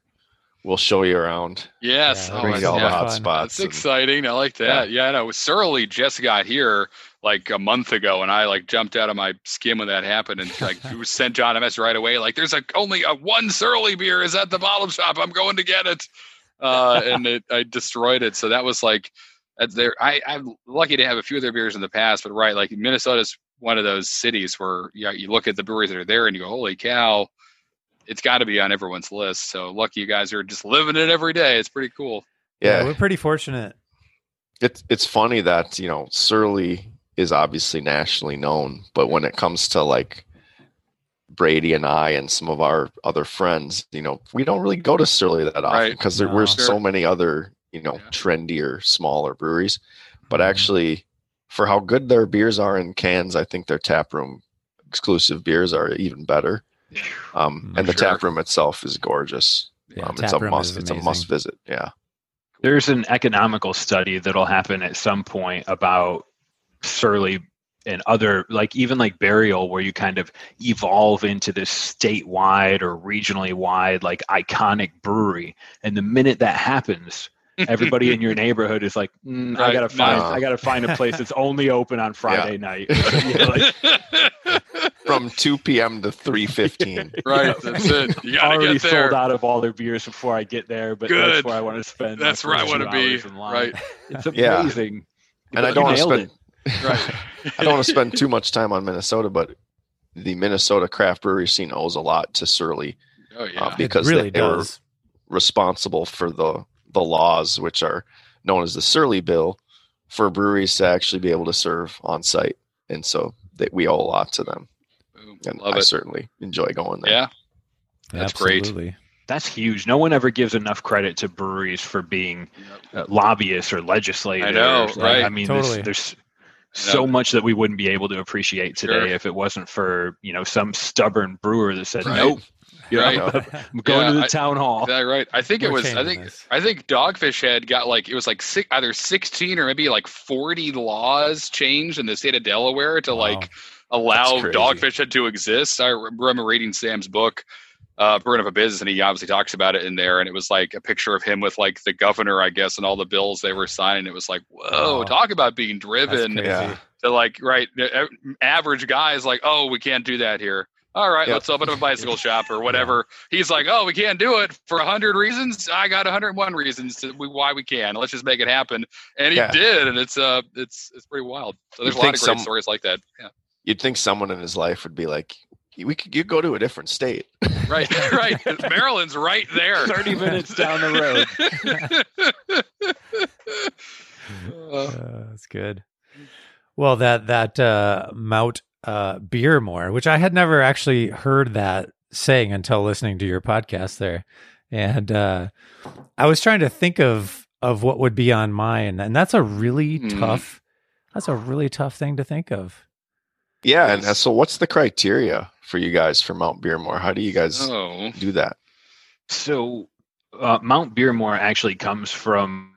We'll show you around, Yes. Yeah, oh, bring you all the hot fun. spots. That's and- exciting. I like that. Yeah, no, Surly just got here like a month ago, and I like jumped out of my skin when that happened, and like <laughs> you sent John a message right away. Like, there's a only a one Surly beer is at the bottle shop. I'm going to get it, uh, and it, I destroyed it. So that was like, that's there. I I'm lucky to have a few of their beers in the past, but right, like Minnesota's one of those cities where yeah, you look at the breweries that are there, and you go, holy cow. It's got to be on everyone's list. So lucky you guys are just living it every day. It's pretty cool. yeah, we're pretty fortunate. it's it's funny that you know Surly is obviously nationally known, but when it comes to like Brady and I and some of our other friends, you know, we don't really go to Surly that often Right. because there No. were Sure. so many other you know Yeah. trendier, smaller breweries. But Mhm. actually, for how good their beers are in cans, I think their tap room exclusive beers are even better. <laughs> Um, Mm, and the sure. tap room itself is gorgeous. Yeah, um, it's a must. It's a must visit. Yeah. there's an economical study that'll happen at some point about surly and other like even like burial where you kind of evolve into this statewide or regionally wide like iconic brewery and the minute that happens everybody in your <laughs> neighborhood is like mm, i gotta find No. i gotta find a place that's only open on <laughs> friday night Yeah, like, From 2 p.m. to 3:15. <laughs> right, that's <laughs> it. You gotta already get there. sold out of all their beers before i get there but Good. that's where i want to spend my That's where I want to be. hours. Right, <laughs> it's Yeah. amazing And I don't want to spend it. right. I don't want to spend too much time on Minnesota, but the Minnesota craft brewery scene owes a lot to Surly Oh uh, yeah. because it really they, they were responsible for the the laws, which are known as the Surly Bill, for breweries to actually be able to serve on site, and so they, we owe a lot to them. Boom. And Love I it. certainly enjoy going there. Yeah. That's great. That's huge. No one ever gives enough credit to breweries for being Yep. uh, lobbyists or legislators. I know, right. I mean, Totally. there's, there's so much that we wouldn't be able to appreciate today Sure. if it wasn't for you know some stubborn brewer that said Right. nope. You know, Right. I'm <laughs> <laughs> going Yeah, to the I- town hall. Yeah, right. I think it We're was. I think. this. I think Dogfish Head got like it was like six, either sixteen or maybe like forty laws changed in the state of Delaware to Wow. like allow. Dogfish Head to exist. I remember reading Sam's book, uh, "Brewing Up a Business," and he obviously talks about it in there. And it was like a picture of him with like the governor, I guess, and all the bills they were signing. It was like, whoa, Wow. talk about being driven. Yeah. to like right a- average guys like oh we can't do that here all right Yep. let's open up a bicycle <laughs> shop or whatever he's like oh we can't do it for a hundred reasons i got a hundred and one reasons to we, why we can let's just make it happen and he Yeah. did and it's uh it's it's pretty wild so there's You'd a lot of great some- stories like that yeah You'd think someone in his life would be like, we could you go to a different state. Right, <laughs> right. Maryland's right there. 30 minutes down the road. <laughs> Uh, that's good. Well, that that uh, Mount uh, Beermore, which I had never actually heard that saying until listening to your podcast there, and uh, I was trying to think of of what would be on mine, and that's a really Hmm. tough. That's a really tough thing to think of. Yeah, and so what's the criteria for you guys for Mount Beermore? How do you guys Oh, do that? So, uh, Mount Beermore actually comes from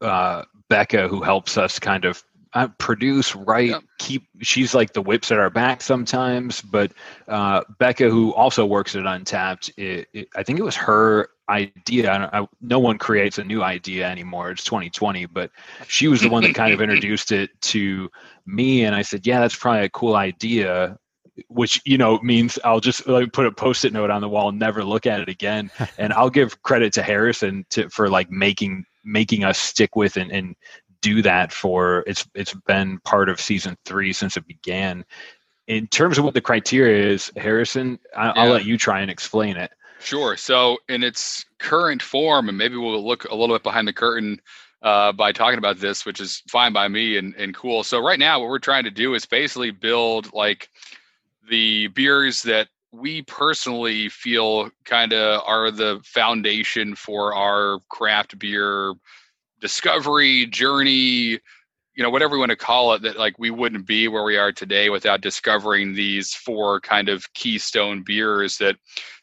uh, Becca, who helps us kind of uh, produce, write, Yep. keep. She's like the whips at our back sometimes, but uh, Becca, who also works at Untappd, it, it, I think it was her idea. I, I, no one creates a new idea anymore. It's 2020, but she was the one that kind of <laughs> introduced it to me, and I said, "Yeah, that's probably a cool idea." Which you know means I'll just like put a post-it note on the wall and never look at it again <laughs> and I'll give credit to Harrison to, for like making making us stick with and, and do that for it's it's been part of season three since it began. In terms of what the criteria is, Harrison, I, I'll Yeah. let you try and explain it. Sure. So, in its current form, and maybe we'll look a little bit behind the curtain uh, by talking about this, which is fine by me and, and cool. So, right now, what we're trying to do is basically build like the beers that we personally feel kind of are the foundation for our craft beer discovery journey you know whatever we want to call it that like we wouldn't be where we are today without discovering these four kind of keystone beers that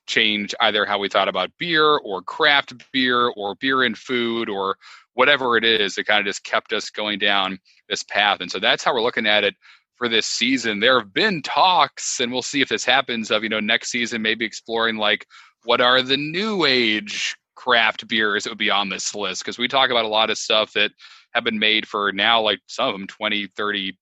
change either how we thought about beer or craft beer or beer and food or whatever it is it kind of just kept us going down this path. And so that's how we're looking at it for this season. There have been talks and we'll see if this happens of you know next season maybe exploring like what are the new age craft beers that would be on this list? Because we talk about a lot of stuff that have been made for now like some of them 20 30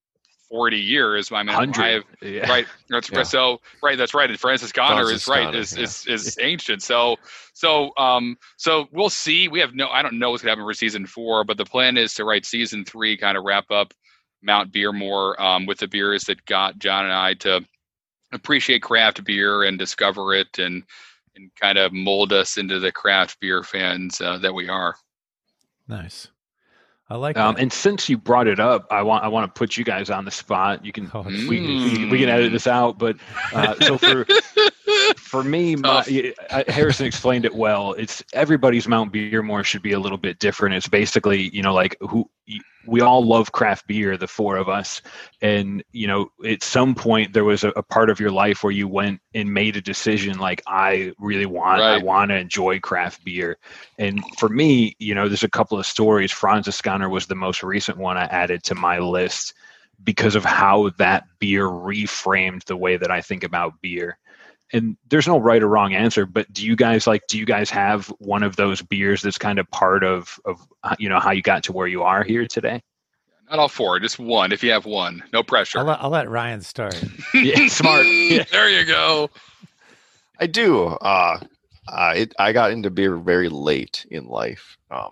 40 years i mean i have yeah. right that's Yeah. so right that's right and Franziskaner Francis is right Conner, is, yeah. is is ancient so so um so we'll see we have no i don't know what's gonna happen for season four but the plan is to write season three kind of wrap up mount beermore um with the beers that got john and i to appreciate craft beer and discover it and and kind of mold us into the craft beer fans uh, that we are Nice. I like Um, that. and since you brought it up, I want I want to put you guys on the spot. You can Oh, we, we, we can edit this out, but uh, so for <laughs> for me, <laughs> my, Harrison explained it well. It's everybody's Mount Beermore should be a little bit different. It's basically, you know, like who we all love craft beer, the four of us, and you know, at some point there was a, a part of your life where you went and made a decision, like I really want, I want to enjoy craft beer. And for me, you know, there's a couple of stories. Franziskaner was the most recent one I added to my list because of how that beer reframed the way that I think about beer and there's no right or wrong answer but do you guys like do you guys have one of those beers that's kind of part of of uh, you know how you got to where you are here today not all four just one if you have one no pressure I'll let, I'll let Ryan start. <laughs> yeah smart <laughs> yeah. there you go I do. Uh, uh, it, I got into beer very late in life. Um,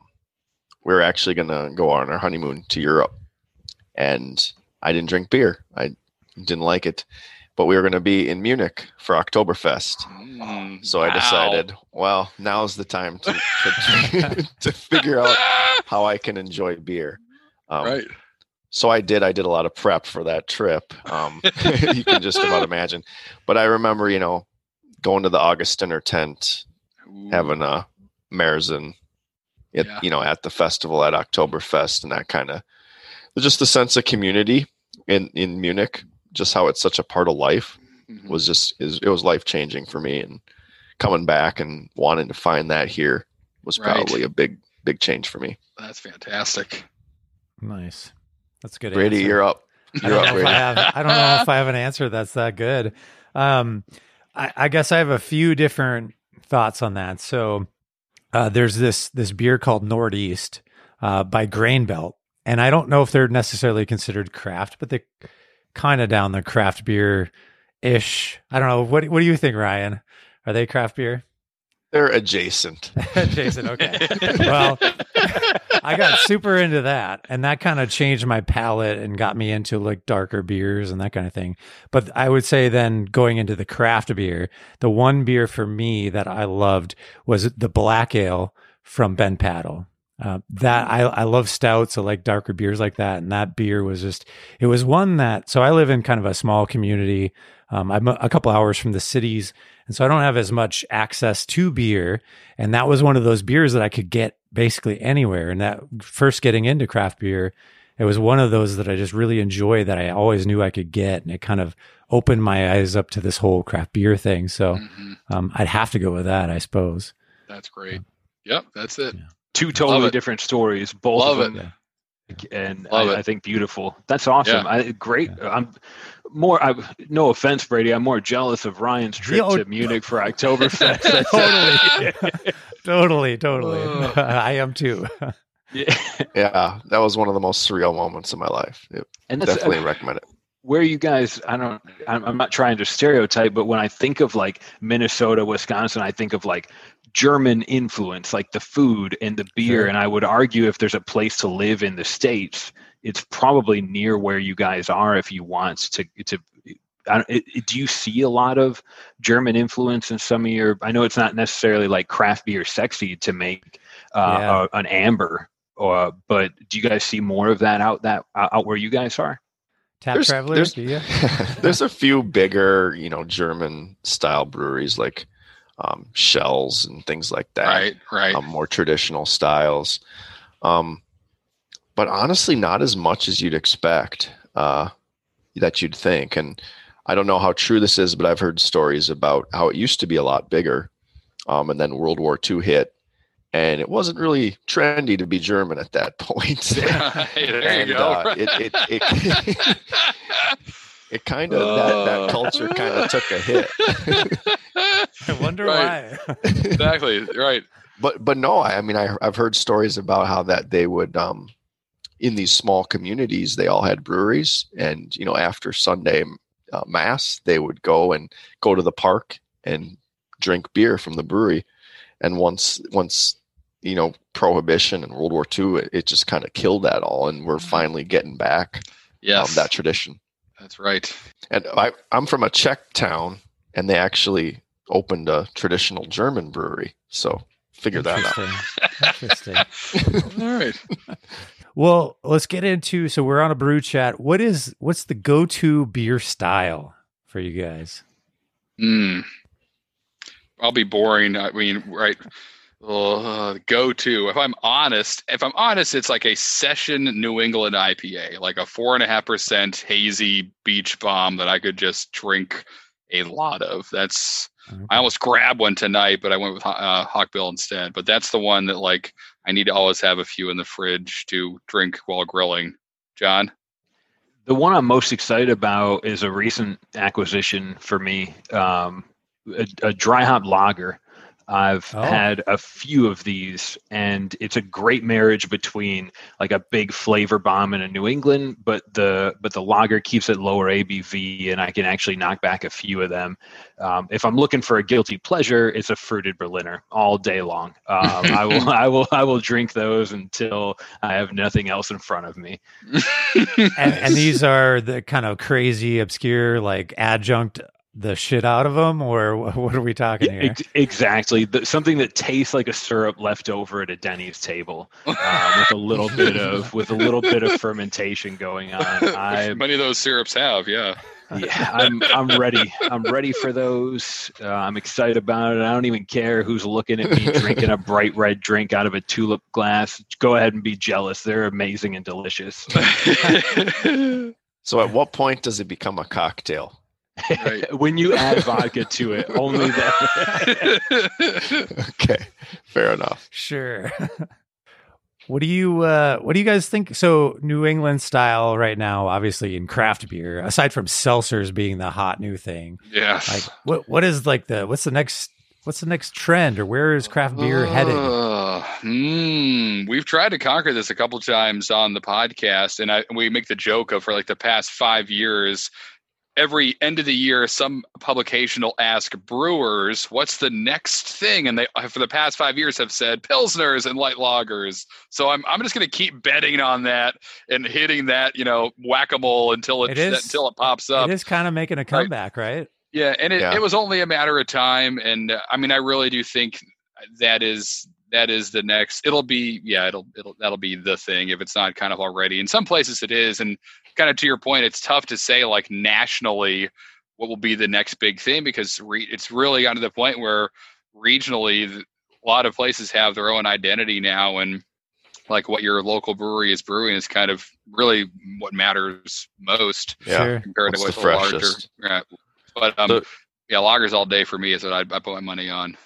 We're actually going to go on our honeymoon to Europe, and I didn't drink beer. I didn't like it, but we were going to be in Munich for Oktoberfest. Mm, So I wow. decided, well, now's the time to to, <laughs> <laughs> to figure out how I can enjoy beer. Um, right so I did. I did a lot of prep for that trip. Um, <laughs> you can just about imagine. But I remember, you know, going to the Augustiner tent, Ooh. having a Marzen, at, Yeah. you know, at the festival at Oktoberfest, and that kind of just the sense of community in in Munich. Just how it's such a part of life Mhm. was just is it was life changing for me, and coming back and wanting to find that here was Right. probably a big big change for me. that's fantastic Nice. That's a good. Brady, answer. you're up. I You're don't, up, know if I, have, I don't know if I have an answer that's that good. Um, I, I guess I have a few different thoughts on that. So uh, there's this this beer called Nordeast uh, by Grain Belt, and I don't know if they're necessarily considered craft, but they kind of down the craft beer ish. I don't know. What what do you think, Ryan? Are they craft beer? They're adjacent. <laughs> Jason, okay. <laughs> well, <laughs> I got super into that, and that kind of changed my palate and got me into like darker beers and that kind of thing. But I would say then going into the craft beer, the one beer for me that I loved was the black ale from Bent Paddle. Uh, that I, I love stouts. I like darker beers like that. And that beer was just, it was one that, so I live in kind of a small community. Um, I'm a, a couple hours from the cities. And so I don't have as much access to beer. And that was one of those beers that I could get basically anywhere. And that first getting into craft beer, it was one of those that I just really enjoy that I always knew I could get. And it kind of opened my eyes up to this whole craft beer thing. So Mhm. um, I'd have to go with that, I suppose. That's great. Yep, that's it. Yeah. Two totally it. different stories, both Love of it. them, and I. I think beautiful. That's awesome. Yeah. I, great. I'm more. I, no offense, Brady. I'm more jealous of Ryan's trip Yo- to Munich for Oktoberfest. <laughs> That's- totally. <laughs> totally. Totally. Ugh. <laughs> I am too. Yeah. Yeah, that was one of the most surreal moments of my life. It, And that's definitely uh, recommend it. Where you guys i don't I'm, I'm not trying to stereotype but when i think of like minnesota wisconsin i think of like german influence like the food and the beer Sure. and i would argue if there's a place to live in the states it's probably near where you guys are if you want to to I don't, it, do you see a lot of German influence in some of your? I know it's not necessarily like craft beer sexy to make uh, Yeah. a- an amber, or but do you guys see more of that out that out where you guys are? Tap There's- Traveler, there's- do you? <laughs> There's a few bigger, you know, German style breweries like um, Schell's and things like that. Right, right. um, more traditional styles. Um, but honestly, not as much as you'd expect, uh, that you'd think. And I don't know how true this is, but I've heard stories about how it used to be a lot bigger. Um, and then World War II hit, and it wasn't really trendy to be German at that <laughs> point. <laughs> hey, there and you go. uh, it, it, it, <laughs> it kind of, that, that culture kind of took a hit. I wonder Right. why. exactly right. but but no i I mean I, i've heard stories about how that they would um in these small communities they all had breweries and you know after sunday uh, mass they would go and go to the park and drink beer from the brewery and once once you know prohibition and world war ii it, it just kind of killed that all and we're finally getting back Yes, um, that tradition that's right. and I, i'm from a czech town and they actually opened a traditional german brewery so figure that out Interesting. Interesting. <laughs> All right. <laughs> Well, let's get into so we're on a brew chat. What is what's the go-to beer style for you guys? Hmm. I'll be boring. I mean, right. Uh, go to. If I'm honest, if I'm honest, it's like a session New England IPA, like a four and a half percent hazy beach bomb that I could just drink a lot of. That's I almost grabbed one tonight, but I went with uh, Hawkbill instead. But that's the one that like I need to always have a few in the fridge to drink while grilling. John, The one I'm most excited about is a recent acquisition for me, um, a, a dry hop lager. I've Oh. had a few of these, and it's a great marriage between like a big flavor bomb in a New England, but the but the lager keeps it lower ABV, and I can actually knock back a few of them. Um, if I'm looking for a guilty pleasure, it's a fruited Berliner all day long. Um, I <laughs> will I will I will drink those until I have nothing else in front of me. And, and <laughs> these are the kind of crazy, obscure, like adjunct the shit out of them, or what are we talking Yeah, here? ex- exactly. The, something that tastes like a syrup left over at a Denny's table, uh, <laughs> with a little bit of with a little bit of fermentation going on. <laughs> I many of those syrups have, yeah. yeah, I'm I'm ready. I'm ready for those. Uh, I'm excited about it. I don't even care who's looking at me <laughs> drinking a bright red drink out of a tulip glass. Go ahead and be jealous. They're amazing and delicious. So at what point does it become a cocktail? Right. <laughs> when you add vodka to it, only that. <laughs> okay, fair enough. Sure. <laughs> what do you uh what do you guys think? So New England style right now, obviously in craft beer, aside from seltzers being the hot new thing, yes. like what what is like the what's the next what's the next trend or where is craft beer headed? Uh, hmm, we've tried to conquer this a couple times on the podcast, and I, we make the joke of for like the past five years, every end of the year, some publication will ask brewers, "What's the next thing?" And they, for the past five years, have said pilsners and light lagers. So I'm I'm just going to keep betting on that and hitting that you know whack a mole until it, It is- until it pops up. It is kind of making a comeback, right? Yeah, and it, Yeah. it was only a matter of time. And uh, I mean, I really do think that is that is the next. It'll be yeah, it'll it'll that'll be the thing if it's not kind of already. In some places, it is, and kind of to your point, it's tough to say like nationally what will be the next big thing because re- it's really gotten to the point where regionally a lot of places have their own identity now and like what your local brewery is brewing is kind of really what matters most Yeah. Sure. compared What's to the what's a larger. freshest? Yeah. But um, So- yeah, lagers all day for me is what I, I put my money on.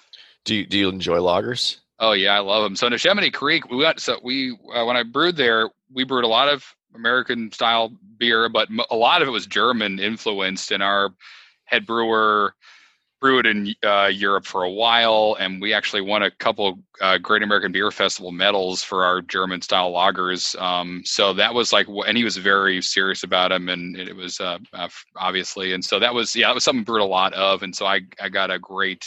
Do you do you enjoy lagers? Oh yeah, I love them. So in Yosemite Creek, we went. So we uh, when I brewed there, we brewed a lot of American style beer, but a lot of it was German influenced. And our head brewer brewed in uh, Europe for a while, and we actually won a couple uh, Great American Beer Festival medals for our German style lagers. Um, so that was like, and he was very serious about them, and it was uh, uh, obviously, and so that was yeah, that was something brewed a lot of, and so I I got a great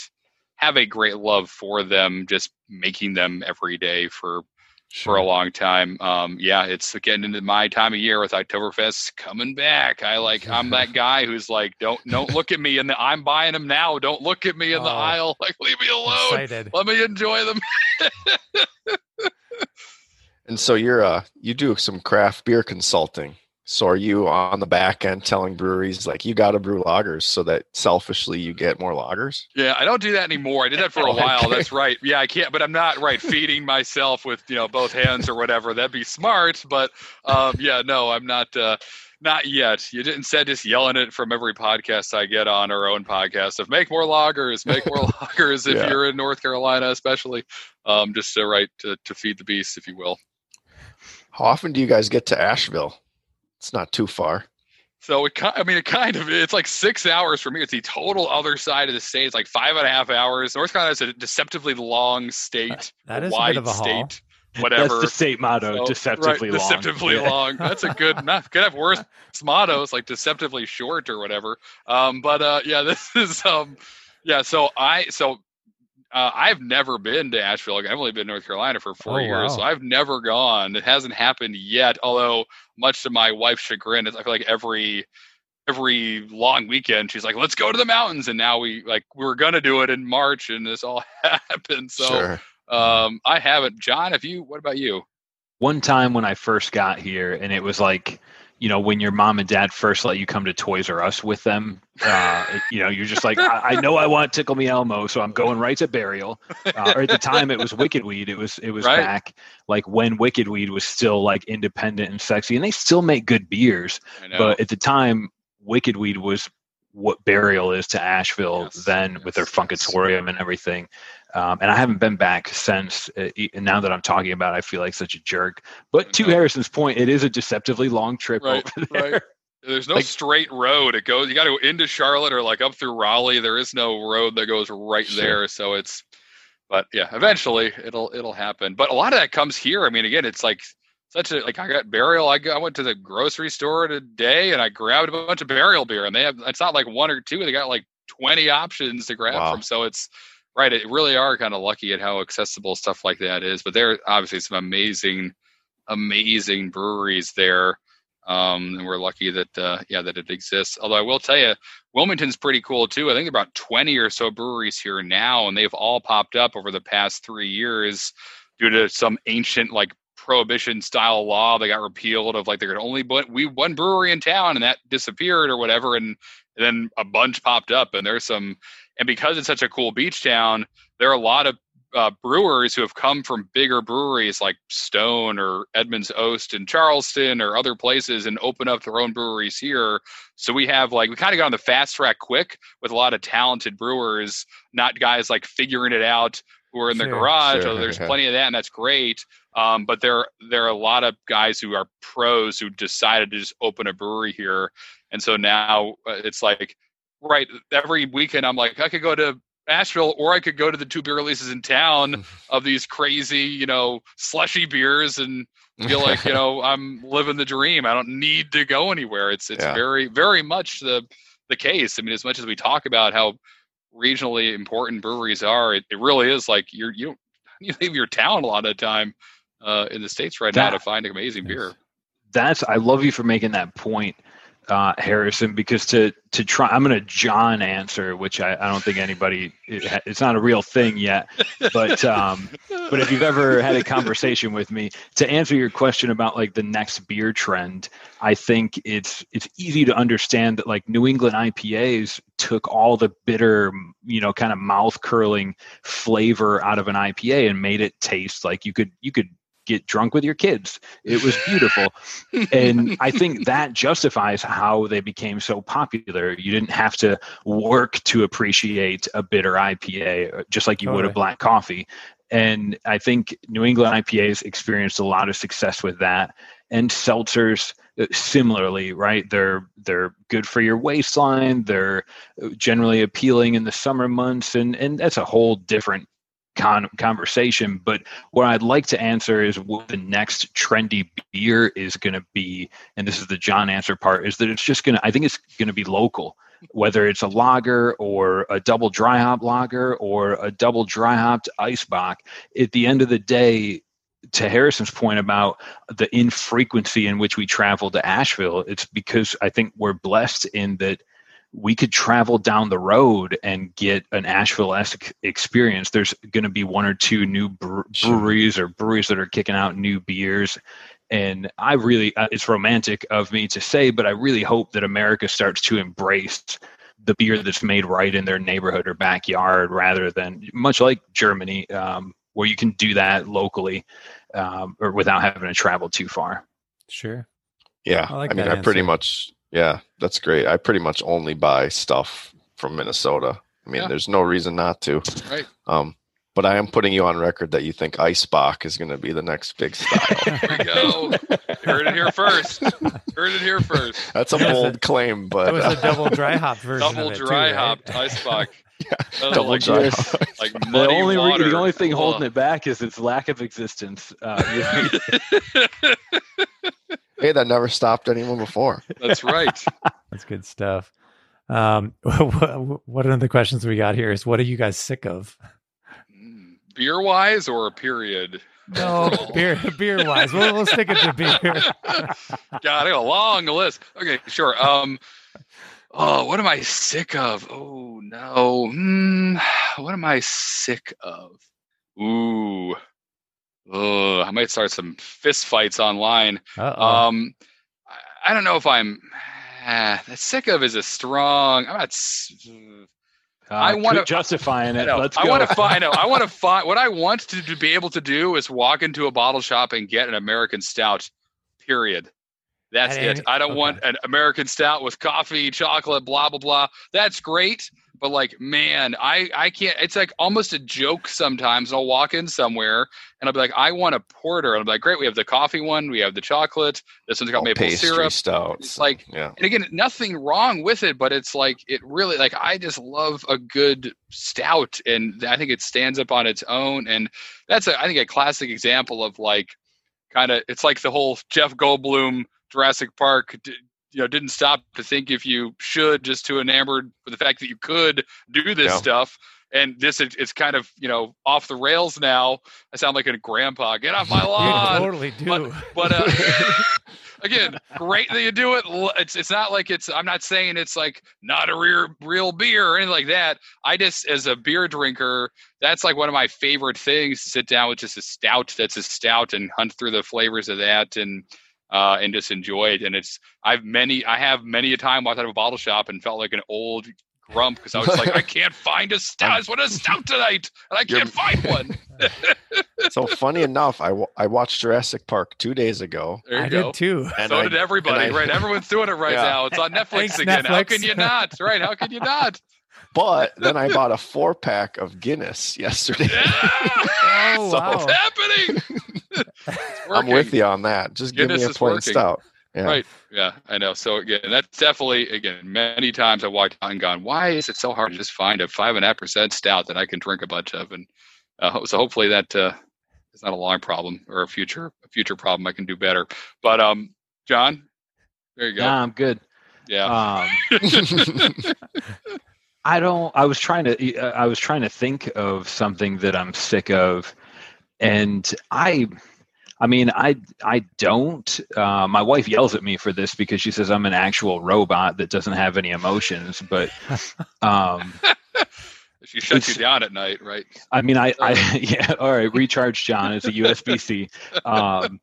have a great love for them, just making them every day for for a long time. Um, yeah, it's getting into my time of year with Oktoberfest coming back. I like <laughs> I'm that guy who's like, don't don't look at me in the I'm buying them now. Don't look at me in the Oh. aisle. <laughs> Like leave me alone. Excited. Let me enjoy them. <laughs> And so you're uh you do some craft beer consulting. So are you on the back end telling breweries like you got to brew lagers so that selfishly you get more lagers? Yeah, I don't do that anymore. I did that <laughs> for a Okay. while. That's right. Yeah, I can't, but I'm not right feeding myself with you know both hands or whatever. That'd be smart, but um, yeah, no, I'm not. Uh, not yet. You didn't said just yelling it from every podcast I get on our own podcast of make more loggers, make more <laughs> loggers if Yeah. you're in North Carolina, especially. Um, just to right to, to feed the beast, if you will. How often do you guys get to Asheville? It's not too far. So it, ki- I mean, it kind of it's like six hours for me. It's the total other side of the state. It's like five and a half hours. North Carolina is a deceptively long state, <laughs> That a is a wide bit of a haul. state, whatever. That's the state motto, So, deceptively right, long. Deceptively Yeah. long. That's a good. <laughs> Not could have worse mottos like deceptively short or whatever. Um, but uh, yeah, <laughs> this is um, yeah. So I so uh, I've never been to Asheville. I've only been in North Carolina for four Oh, years, wow. so I've never gone. It hasn't happened yet. Although, much to my wife's chagrin, it's- I feel like every every long weekend she's like, "Let's go to the mountains," and now we like we were gonna do it in March, and this all <laughs> happened. So sure. um, I haven't. John, have you? What about you? one time when I first got here, and it was like, you know, when your mom and dad first let you come to Toys R Us with them, uh, you know, you're just like, I, I know I want Tickle Me Elmo, so I'm going right to Burial. Uh, or at the time, it was Wicked Weed. It was it was Right. back like when Wicked Weed was still like independent and sexy, and they still make good beers. But at the time, Wicked Weed was what Burial is to Asheville Yes, then with their yes, yes. And everything. Um, and I haven't been back since. Uh, and now that I'm talking about, it, I feel like such a jerk. But to know. Harrison's point, it is a deceptively long trip Right, over there. right. There's no Like- straight road. It goes. You got to go into Charlotte or like up through Raleigh. There is no road that goes right Sure. there. So it's, but yeah, eventually it'll it'll happen. But a lot of that comes here. I mean, again, it's like such a like I got burial. I, got, I went to the grocery store today and I grabbed a bunch of burial beer, and they have. It's not like one or two. They got like 20 options to grab Wow. from. So it's right. It really are kind of lucky at how accessible stuff like that is. But there are obviously some amazing, amazing breweries there. Um, and we're lucky that uh, yeah that it exists. Although I will tell you, Wilmington's pretty cool too. I think there are about 20 or so breweries here now, and they've all popped up over the past three years due to some ancient like prohibition style law that got repealed of like there could only but we one brewery in town and that disappeared or whatever and, and then a bunch popped up and there's some and because it's such a cool beach town there are a lot of uh, brewers who have come from bigger breweries like Stone or Edmund's Oast in Charleston or other places and open up their own breweries here. So we have like we kind of got on the fast track quick with a lot of talented brewers, not guys like figuring it out who are in the Sure, garage. sure, although there's yeah. <laughs> plenty of that, and that's great. Um, but there there are a lot of guys who are pros who decided to just open a brewery here, and so now uh, it's like right every weekend I'm like I could go to Asheville, or I could go to the two beer releases in town <laughs> of these crazy, you know, slushy beers and feel like, you know, I'm living the dream. I don't need to go anywhere. It's it's Yeah. very, very much the the case. I mean, as much as we talk about how regionally important breweries are, it, it really is like you're you don't <laughs> you leave your town a lot of the time uh, in the states right now to find amazing beer. that's I love you for making that point, uh, Harrison. Because to to try, I'm going to John answer, which I, I don't think anybody it, it's not a real thing yet. But um, but if you've ever had a conversation with me to answer your question about like the next beer trend, I think it's it's easy to understand that like New England IPAs took all the bitter, you know, kind of mouth curling flavor out of an IPA and made it taste like you could you could get drunk with your kids. It was beautiful. and I think <laughs> that justifies how they became so popular. You didn't have to work to appreciate a bitter IPA, just like you would a black coffee. And I think New England IPAs experienced a lot of success with that. And seltzers uh, similarly, right? They're they're good for your waistline. They're uh, generally appealing in the summer months, and and that's a whole different con- conversation. But what I'd like to answer is what the next trendy beer is going to be, and this is the John answer part, is that it's just going to, I think it's going to be local, whether it's a lager or a double dry hop lager or a double dry hopped bock. At the end of the day, to Harrison's point about the infrequency in which we travel to Asheville, it's because I think we're blessed in that we could travel down the road and get an Asheville-esque experience. There's going to be one or two new bre- Sure. breweries or breweries that are kicking out new beers. And I really, uh, it's romantic of me to say, but I really hope that America starts to embrace the beer that's made right in their neighborhood or backyard rather than much like Germany, um, where you can do that locally um, or without having to travel too far. Sure. Yeah, I I, mean, that I pretty much. Yeah, that's great. I pretty much only buy stuff from Minnesota. I mean, Yeah. there's no reason not to. Right. Um, but I am putting you on record that you think ice bock is going to be the next big style. <laughs> There we go. Heard it here first. Heard it here first. That's a That bold a- claim, but That was a double dry hop version. Double of it, too, dry right? hopped icebox. <laughs> Uh, double like, dry. yes. hop. <laughs> like The muddy only, re- water. the only thing holding Ugh. it back is its lack of existence. Uh, hey, that never stopped anyone before. That's right. <laughs> That's good stuff. Um, <laughs> one of the questions we got here is, what are you guys sick of? Beer wise or a period? No, beer, <laughs> beer wise. We'll, we'll stick it to beer. God, I got a long list. Okay, sure. Um, oh, what am I sick of? Oh no. Hmm, what am I sick of? Ooh. Oh, I might start some fist fights online. Uh-oh. Um, I, I don't know if I'm. Ah, sick of is a strong. I'm not. s- I uh, wanna- quit justifying it. Let's I want to find. I. I want to find. What I want to, to be able to do is walk into a bottle shop and get an American stout. Period. That's At it. I don't okay. want an American stout with coffee, chocolate, blah blah blah. That's great, but like, man, I I can't. It's like almost a joke sometimes. and I'll walk in somewhere and I'll be like, I want a porter, and I'll be like, great, we have the coffee one, we have the chocolate. This one's got maple syrup. stouts. It's like- yeah, And again, nothing wrong with it, but it's like it really like I just love a good stout, and I think it stands up on its own. And that's a, I think a classic example of like kind of it's like the whole Jeff Goldblum Jurassic Park. You know, didn't stop to think if you should, just too enamored with the fact that you could do this Yeah. stuff. And this is it's kind of you know off the rails now. I sound like a grandpa. Get off my <laughs> you lawn totally do. but uh, <laughs> again, great that you do it. It's it's not like it's. I'm not saying it's like not a real real beer or anything like that. I just, as a beer drinker, that's like one of my favorite things to sit down with just a stout that's a stout and hunt through the flavors of that and uh, and just enjoy it. And it's I've many I have many a time walked out of a bottle shop and felt like an old grump because I was like I <laughs> can't find a stout. I just want a stout tonight and I can't find one. <laughs> so funny enough, I, I watched Jurassic Park two days ago, There you I go. did too. and so I, did everybody, and I- right? Everyone's doing it right Yeah. now. It's on <laughs> Netflix Thanks, again. How can you not? Right? How can you not? But then I bought a four pack of Guinness yesterday. Yeah! Oh, So- wow. It's happening. It's <laughs> I'm with you on that. Just give me a is plain working. stout. Yeah. Right. Yeah, I know. So again, that's definitely again many times I walked out and gone, why is it so hard to just find a five and a half percent stout that I can drink a bunch of? And uh, so hopefully that uh, is not a long problem or a future a future problem I can do better. But um, John, there you go. Nah, I'm good. Yeah. Um, <laughs> <laughs> I don't. I was trying to. uh, I was trying to think of something that I'm sick of, and I. I mean, I I don't. Uh, my wife yells at me for this because she says I'm an actual robot that doesn't have any emotions. But <laughs> um, <laughs> she shuts you down at night, right? I mean, I, I <laughs> yeah. All right, recharge John It's a USB C. Um,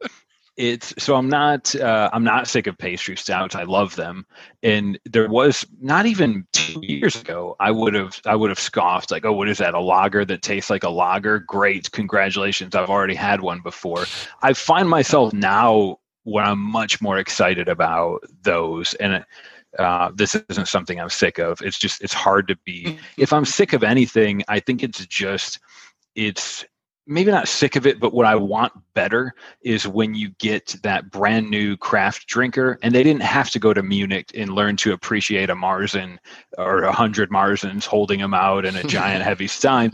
it's so I'm not uh, I'm not sick of pastry stouts. I love them, and there was not even two years ago. I would have I would have scoffed like, oh, what is that? A lager that tastes like a lager? Great, congratulations! I've already had one before. I find myself now when I'm much more excited about those, and uh, this isn't something I'm sick of. It's just it's hard to be. If I'm sick of anything, I think it's just it's maybe not sick of it, but what I want better is when you get that brand new craft drinker, and they didn't have to go to Munich and learn to appreciate a Marzen or a hundred Marzens holding them out in a giant <laughs> heavy stein.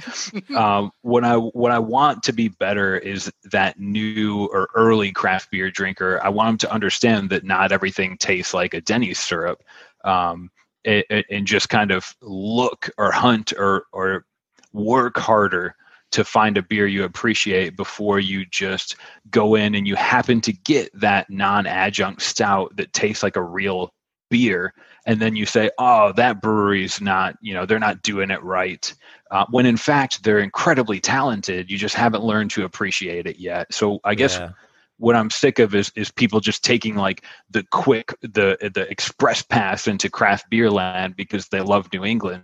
Um, what I what I want to be better is that new or early craft beer drinker. I want them to understand that not everything tastes like a Denny's syrup. Um, a- a- and just kind of look or hunt or or work harder to find a beer you appreciate before you just go in and you happen to get that non-adjunct stout that tastes like a real beer. And then you say oh that brewery's not you know they're not doing it right. Uh, when in fact they're incredibly talented you just haven't learned to appreciate it yet. So i guess Yeah. what I'm sick of is is people just taking like the quick the the express pass into craft beer land because they love New England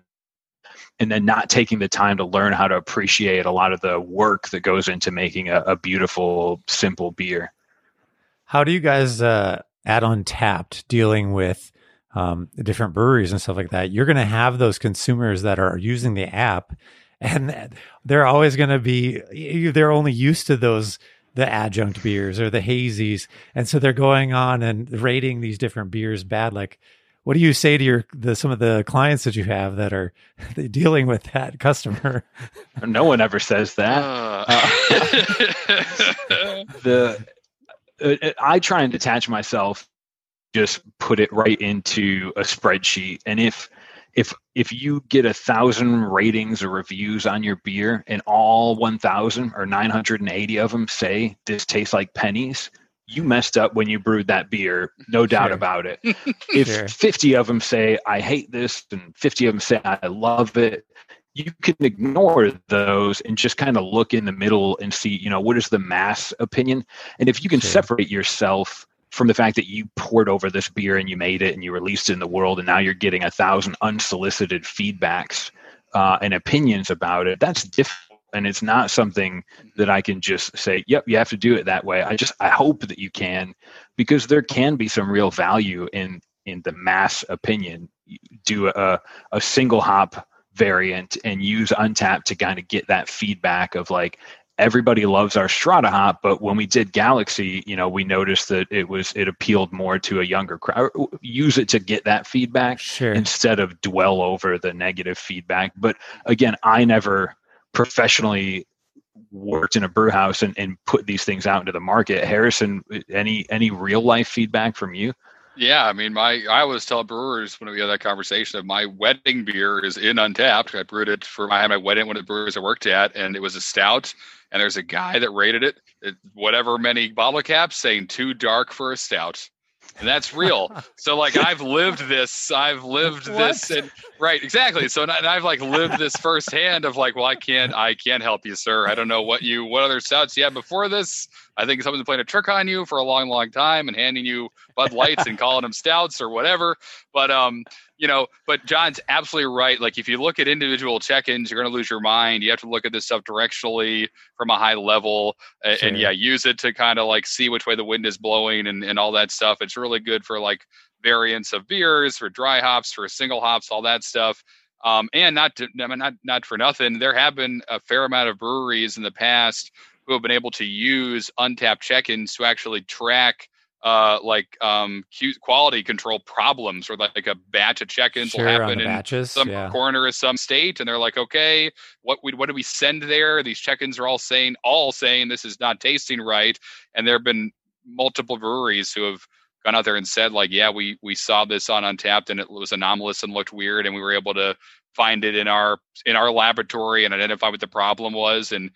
and then not taking the time to learn how to appreciate a lot of the work that goes into making a, a beautiful simple beer. How do you guys uh, at Untappd dealing with um, the different breweries and stuff like that? You're going to have those consumers that are using the app, and they're always going to be they're only used to those the adjunct beers or the hazies, and so they're going on and rating these different beers bad. Like, what do you say to your the some of the clients that you have that are <laughs> dealing with that customer? No one ever says that. Uh, <laughs> the uh, I try and detach myself, just put it right into a spreadsheet, and if if if you get a thousand ratings or reviews on your beer, and all one thousand or nine hundred and eighty of them say this tastes like pennies, you messed up when you brewed that beer, no <laughs> doubt Sure. about it. <laughs> if Sure. 50 of them say i hate this and 50 of them say i love it you can ignore those and just kind of look in the middle and see you know what is the mass opinion and if you can Sure. separate yourself from the fact that you poured over this beer and you made it and you released it in the world and now you're getting a thousand unsolicited feedbacks uh, and opinions about it that's difficult and it's not something that i can just say yep you have to do it that way. I just i hope that you can because there can be some real value in in the mass opinion. Do a, a single hop variant and use Untappd to kind of get that feedback of like everybody loves our strata hop but when we did galaxy you know we noticed that it was it appealed more to a younger crowd. Use it to get that feedback Sure. instead of dwell over the negative feedback. But again i never professionally worked in a brew house and, and put these things out into the market harrison any any real life feedback from you yeah, I mean, my I always tell brewers when we have that conversation of my wedding beer is in Untappd. I brewed it for my my wedding one of the brewers I worked at, and it was a stout. And there's a guy that rated it, it whatever many bottle caps, saying too dark for a stout. And that's real. so like I've lived this, I've lived this, and right, exactly. So and I've like lived this firsthand of like, well, I can't, I can't help you, sir. I don't know what you, what other stouts you had before this. I think someone's been playing a trick on you for a long, long time and handing you Bud Lights and calling them stouts or whatever. But um, you know, but John's absolutely right. Like if you look at individual check-ins, you're going to lose your mind. You have to look at this stuff directionally from a high level, and, Sure. yeah, use it to kind of like see which way the wind is blowing and and all that stuff. It's really good for like variants of beers, for dry hops, for single hops, all that stuff. Um, and not to, I mean, not not for nothing, there have been a fair amount of breweries in the past who have been able to use Untappd check-ins to actually track uh, like um, quality control problems, or like a batch of check-ins sure, will happen in batches. some yeah. corner of some state, and they're like, okay, what we what do we send there? These check-ins are all saying all saying this is not tasting right, and there have been multiple breweries who have gone out there and said like, yeah, we we saw this on Untappd and it was anomalous and looked weird, and we were able to find it in our in our laboratory and identify what the problem was and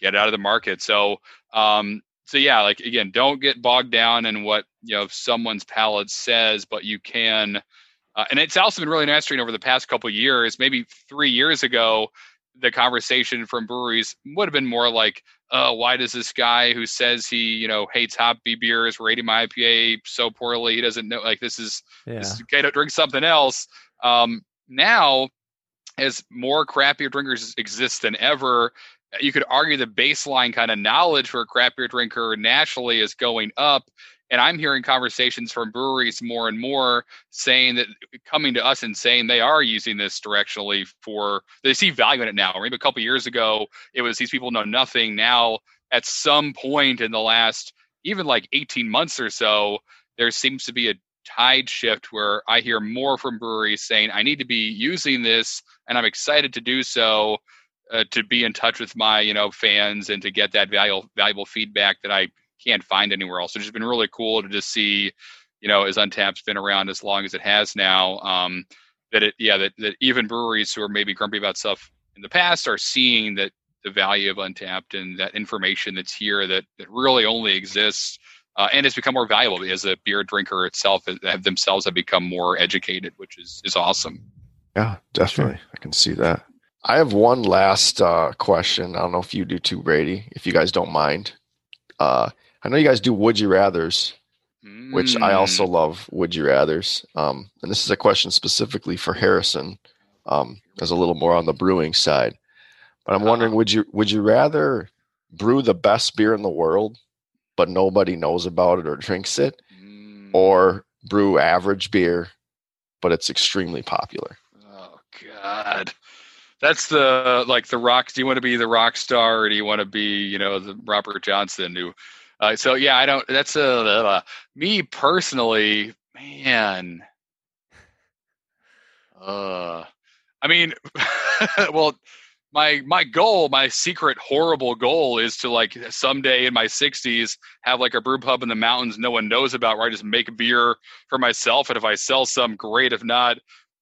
get it out of the market. So um, so yeah, like again, don't get bogged down in what you know someone's palate says, but you can. Uh, and it's also been really interesting over the past couple years. Maybe three years ago, the conversation from breweries would have been more like, "Oh, why does this guy who says he, you know, hates hoppy beers rating my IPA so poorly? He doesn't know. Like this is Yeah. this guy to drink something else." Um, now, as more craft beer drinkers exist than ever, you could argue the baseline kind of knowledge for a craft beer drinker nationally is going up. And I'm hearing conversations from breweries more and more saying that coming to us and saying they are using this directionally for they see value in it now. Maybe a couple years ago, it was these people know nothing. Now, at some point in the last even like 18 months or so, there seems to be a tide shift where I hear more from breweries saying I need to be using this, and I'm excited to do so uh, to be in touch with my you know fans and to get that valuable valuable feedback that I can't find anywhere else. So it's just been really cool to just see, you know, as Untappd's been around as long as it has now, um, that it yeah that that even breweries who are maybe grumpy about stuff in the past are seeing that the value of Untappd and that information that's here that that really only exists. Uh, and it's become more valuable as a beer drinker itself have themselves have become more educated, which is is awesome. Yeah, definitely. I can see that. I have one last uh, question. I don't know if you do too, Brady, if you guys don't mind. Uh, I know you guys do would you rather's, which I Mm. also love would you rather's. Um, and this is a question specifically for Harrison, um, as a little more on the brewing side. But I'm wondering, Ah. would you would you rather brew the best beer in the world, but nobody knows about it or drinks it, Mm. or brew average beer, but it's extremely popular? Oh God, that's the like the rock. Do you want to be the rock star, or do you want to be you know the Robert Johnson who? Uh, so yeah, I don't. That's a uh, me personally, man. Uh, I mean, <laughs> well, my my goal, my secret horrible goal, is to like someday in my sixties have like a brew pub in the mountains no one knows about, where I just make beer for myself, and if I sell some, great. If not,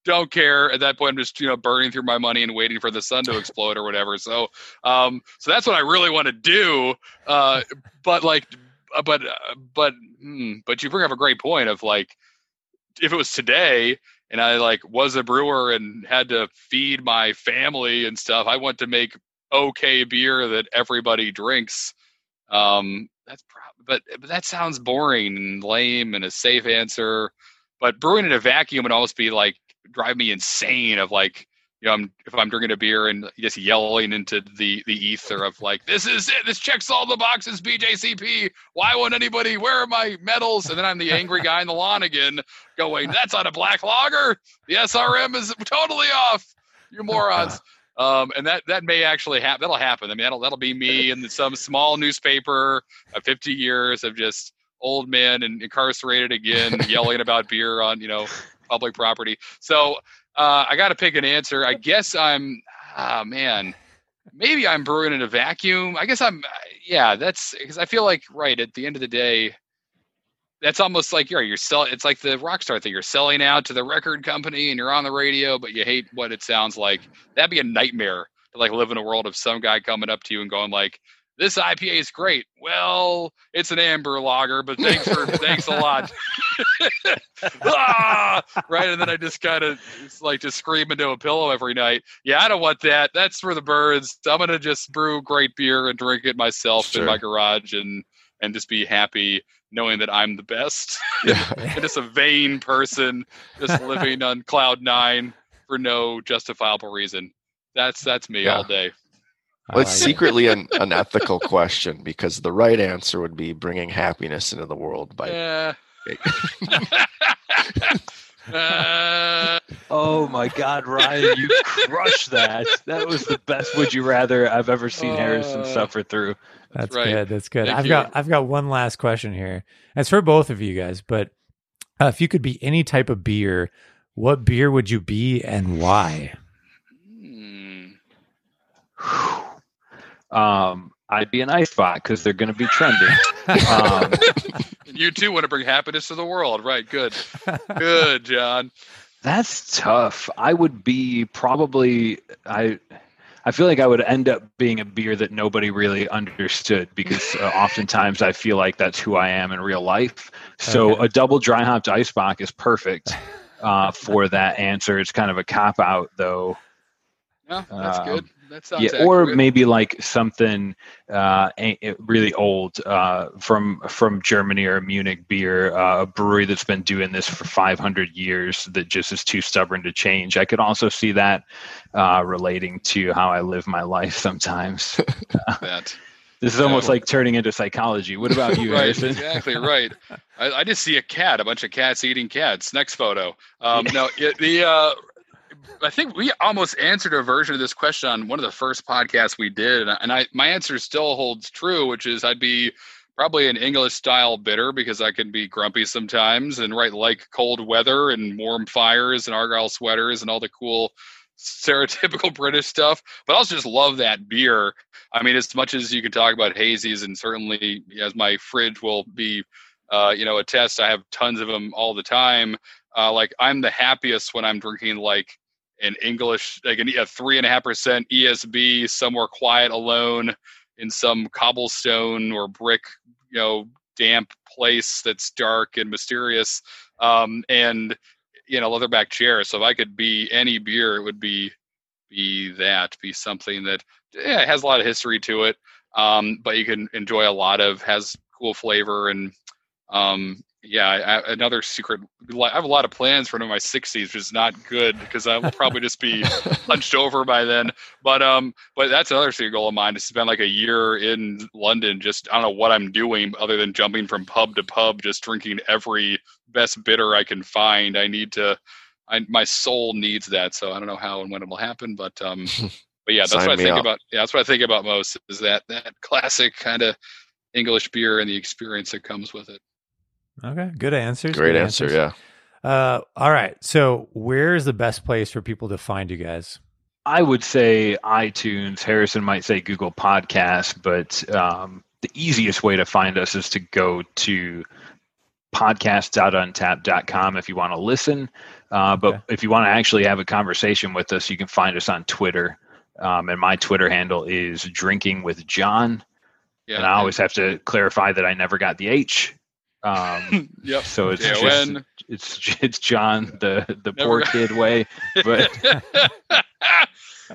don't care. At that point i'm just you know burning through my money and waiting for the sun to explode or whatever. So um so that's what i really want to do. Uh but like uh, but uh, but hmm, but you bring up a great point of like if it was today and i like was a brewer and had to feed my family and stuff i want to make okay beer that everybody drinks. Um that's pro- but but that sounds boring and lame and a safe answer. But brewing in a vacuum would almost be like drive me insane of like you know I'm, if i'm drinking a beer and just yelling into the the ether of like this is it. This checks all the boxes bjcp why won't anybody where are my medals? And then i'm the angry guy in the lawn again going that's not a black lager. the srm is totally off. You morons. Um, and that that may actually happen that'll happen. I mean that'll that'll be me in some small newspaper of 50 years of just old men and incarcerated again yelling about beer on you know public property. So uh, I got to pick an answer. I guess I'm, ah, man, maybe I'm brewing in a vacuum. I guess I'm, yeah, that's because I feel like, right, at the end of the day, that's almost like you're, you're selling, it's like the rock star thing. You're selling out to the record company and you're on the radio, but you hate what it sounds like. That'd be a nightmare to like live in a world of some guy coming up to you and going like, this IPA is great. Well, it's an amber lager, but thanks for thanks a lot. <laughs> ah, right, and then I just kind of like just scream into a pillow every night. Yeah, I don't want that. That's for the birds. I'm gonna just brew great beer and drink it myself Sure. in my garage and and just be happy knowing that I'm the best. Yeah. <laughs> and just a vain person just living on cloud nine for no justifiable reason. That's that's me Yeah. all day. I Well, it's like secretly an, an ethical question because the right answer would be bringing happiness into the world by Yeah. <laughs> Uh, Oh my God, Ryan, you crushed that. That was the best would you rather I've ever seen Harrison Uh, suffer through. That's right. good. That's good. Thank I've you. got I've got one last question here. It's for both of you guys, but uh, if you could be any type of beer, what beer would you be and why? hmm. Um, I'd be an ice bock because they're going to be trending. Um, <laughs> you too want to bring happiness to the world, right? Good, good, John. That's tough. I would be probably I I feel like I would end up being a beer that nobody really understood because uh, oftentimes I feel like that's who I am in real life. So Okay. a double dry hopped ice bock is perfect uh, for that answer. It's kind of a cop out though. <laughs> Yeah, that's Um, good. That sounds yeah, or maybe like something uh, a- a- really old uh, from from Germany or Munich beer, uh, a brewery that's been doing this for 500 years that just is too stubborn to change. I could also see that uh, relating to how I live my life sometimes. <laughs> that. <laughs> This is almost Yeah. like turning into psychology. What about you, <laughs> right, Harrison? exactly right. I, I just see a cat, a bunch of cats eating cats. Next photo. Um, no, it, the uh, I think we almost answered a version of this question on one of the first podcasts we did, and I, and I my answer still holds true, which is I'd be probably an English style bitter because I can be grumpy sometimes and right like cold weather and warm fires and argyle sweaters and all the cool stereotypical <laughs> British stuff. But I also just love that beer. I mean, as much as you can talk about hazies, and certainly as my fridge will be, uh, you know, a test. I have tons of them all the time. Uh, like I'm the happiest when I'm drinking like an English, like a three and a half percent ESB, somewhere quiet, alone in some cobblestone or brick, you know, damp place that's dark and mysterious, um, and you know, leatherback chair. So if I could be any beer, it would be be that, be something that yeah, has a lot of history to it, um, but you can enjoy a lot of, has cool flavor and um, yeah, I, another secret. I have a lot of plans for my 60s, which is not good because I will probably just be <laughs> hunched over by then. But um, but that's another secret goal of mine. To spend like a year in London, just I don't know what I'm doing other than jumping from pub to pub, just drinking every best bitter I can find. I need to. I, my soul needs that, so I don't know how and when it will happen, but um, <laughs> but yeah, that's Sign what I think up. about. Yeah, that's what I think about most is that that classic kind of English beer and the experience that comes with it. Okay, good answers. Great good answer. answers. Yeah. Uh, all right. So, where's the best place for people to find you guys? I would say iTunes. Harrison might say Google Podcasts, but um, the easiest way to find us is to go to podcast.untap.com if you want to listen. Uh, but Okay. if you want to actually have a conversation with us, you can find us on Twitter. Um, and my Twitter handle is drinking with John. Yeah, and I always have to clarify that I never got the H. Um, <laughs> yep. so it's just, it's it's John the the Never poor got- kid way. But <laughs>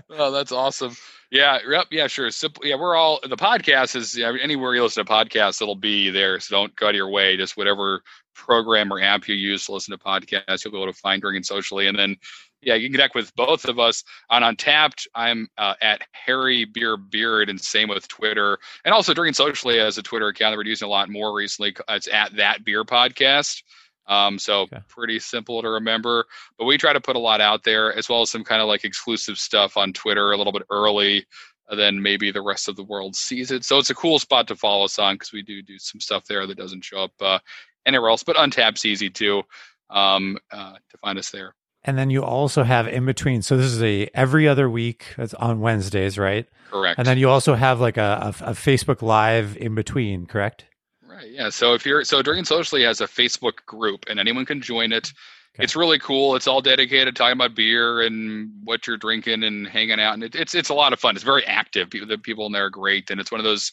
oh, that's awesome. Yeah, yep, yeah, sure. Simple. Yeah, we're all the podcast is yeah, anywhere you listen to podcasts, it'll be there. So don't go out of your way. Just whatever program or app you use to listen to podcasts, you'll be able to find drinking socially. And then yeah, you can connect with both of us on Untappd. I'm uh, at Harry Beer Beard, and same with Twitter, and also drinking socially as a Twitter account that we're using a lot more recently. It's at that beer podcast. Um, so Okay. pretty simple to remember but we try to put a lot out there as well as some kind of like exclusive stuff on Twitter a little bit early than maybe the rest of the world sees it. So it's a cool spot to follow us on because we do do some stuff there that doesn't show up uh, anywhere else. But Untappd's easy too um, uh, to find us there. And then you also have in between. So this is a every other week. It's on Wednesdays, right? Correct. And then you also have like a, a, a Facebook Live in between, correct? Right. Yeah. So if you're so Drinking Socially has a Facebook group and anyone can join it. Okay. It's really cool. It's all dedicated to talking about beer and what you're drinking and hanging out, and it, it's it's a lot of fun. It's very active. People, the people in there are great, and it's one of those.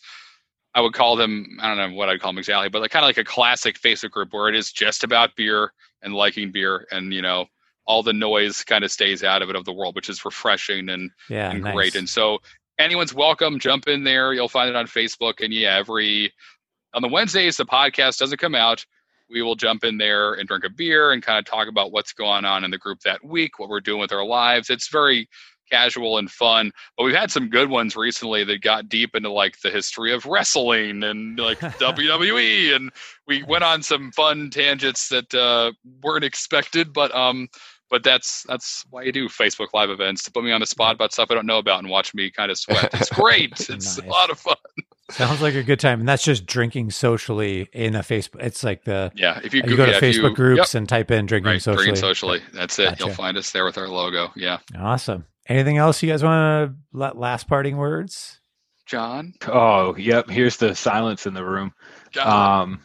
I would call them. I don't know what I'd call them exactly, but like kind of like a classic Facebook group where it is just about beer and liking beer, and you know all the noise kind of stays out of it of the world, which is refreshing and Yeah, and nice. great. And so anyone's welcome. Jump in there. You'll find it on Facebook. And yeah, every on the Wednesdays the podcast doesn't come out. We will jump in there and drink a beer and kind of talk about what's going on in the group that week, what we're doing with our lives. It's very casual and fun. But we've had some good ones recently that got deep into like the history of wrestling and like <laughs> WWE and we went on some fun tangents that uh, weren't expected, but um but that's that's why you do Facebook live events to put me on the spot about stuff I don't know about and watch me kind of sweat. It's <laughs> great. It's Nice. a lot of fun. Sounds like a good time. And that's just drinking socially in a Facebook. It's like the Yeah, if you, you go to yeah, if Facebook you- groups Yep, and type in drinking right, socially. drinking socially. That's it. You'll find us there with our logo. Yeah, Awesome. Anything else you guys want to let last parting words? John. oh, yep. Here's the silence in the room. John. Um,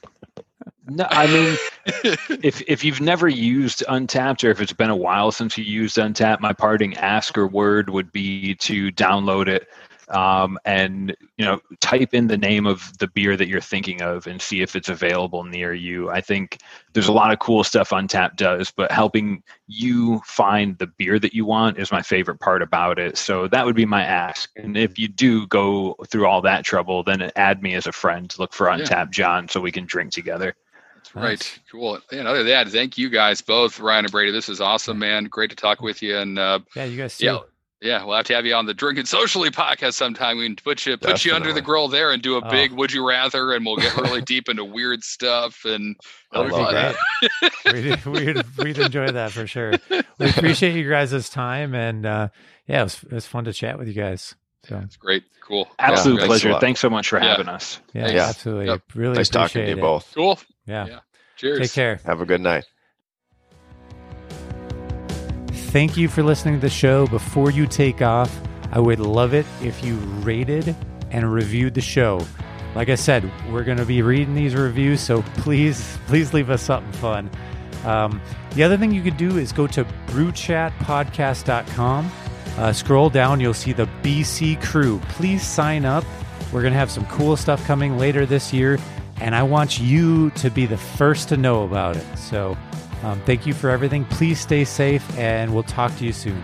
No, I mean, <laughs> if if you've never used Untappd or if it's been a while since you used Untappd, my parting ask or word would be to download it um, and you know type in the name of the beer that you're thinking of and see if it's available near you. I think there's a lot of cool stuff Untappd does, but helping you find the beer that you want is my favorite part about it. So that would be my ask. And if you do go through all that trouble, then add me as a friend. Look for Untappd yeah. John so we can drink together. Nice. Right. Cool. And other than that, thank you guys both, Ryan and Brady. This is awesome, man. Great to talk with you. And uh, yeah, you guys. Too. Yeah. Yeah, we'll have to have you on the Drinking Socially podcast sometime. We can put you put you under the grill there and do a big oh. "Would you rather," and we'll get really <laughs> deep into weird stuff. And I love that. <laughs> we'd, we'd, we'd enjoy that for sure. We appreciate you guys' time, and uh, yeah, it was, it was fun to chat with you guys. So it's great, cool, absolute yeah, pleasure. Thanks so much for yeah. having us. Yeah, yeah. absolutely. Yep. Really nice talking to you both. Cool. Yeah. yeah. Cheers. Take care. Have a good night. Thank you for listening to the show. Before you take off, I would love it if you rated and reviewed the show. Like I said, we're going to be reading these reviews, so please, <laughs> please leave us something fun. Um, the other thing you could do is go to brewchatpodcast.com. Uh, scroll down, you'll see the BC crew. Please sign up. We're going to have some cool stuff coming later this year, and I want you to be the first to know about it. So, um, thank you for everything. Please stay safe, and we'll talk to you soon.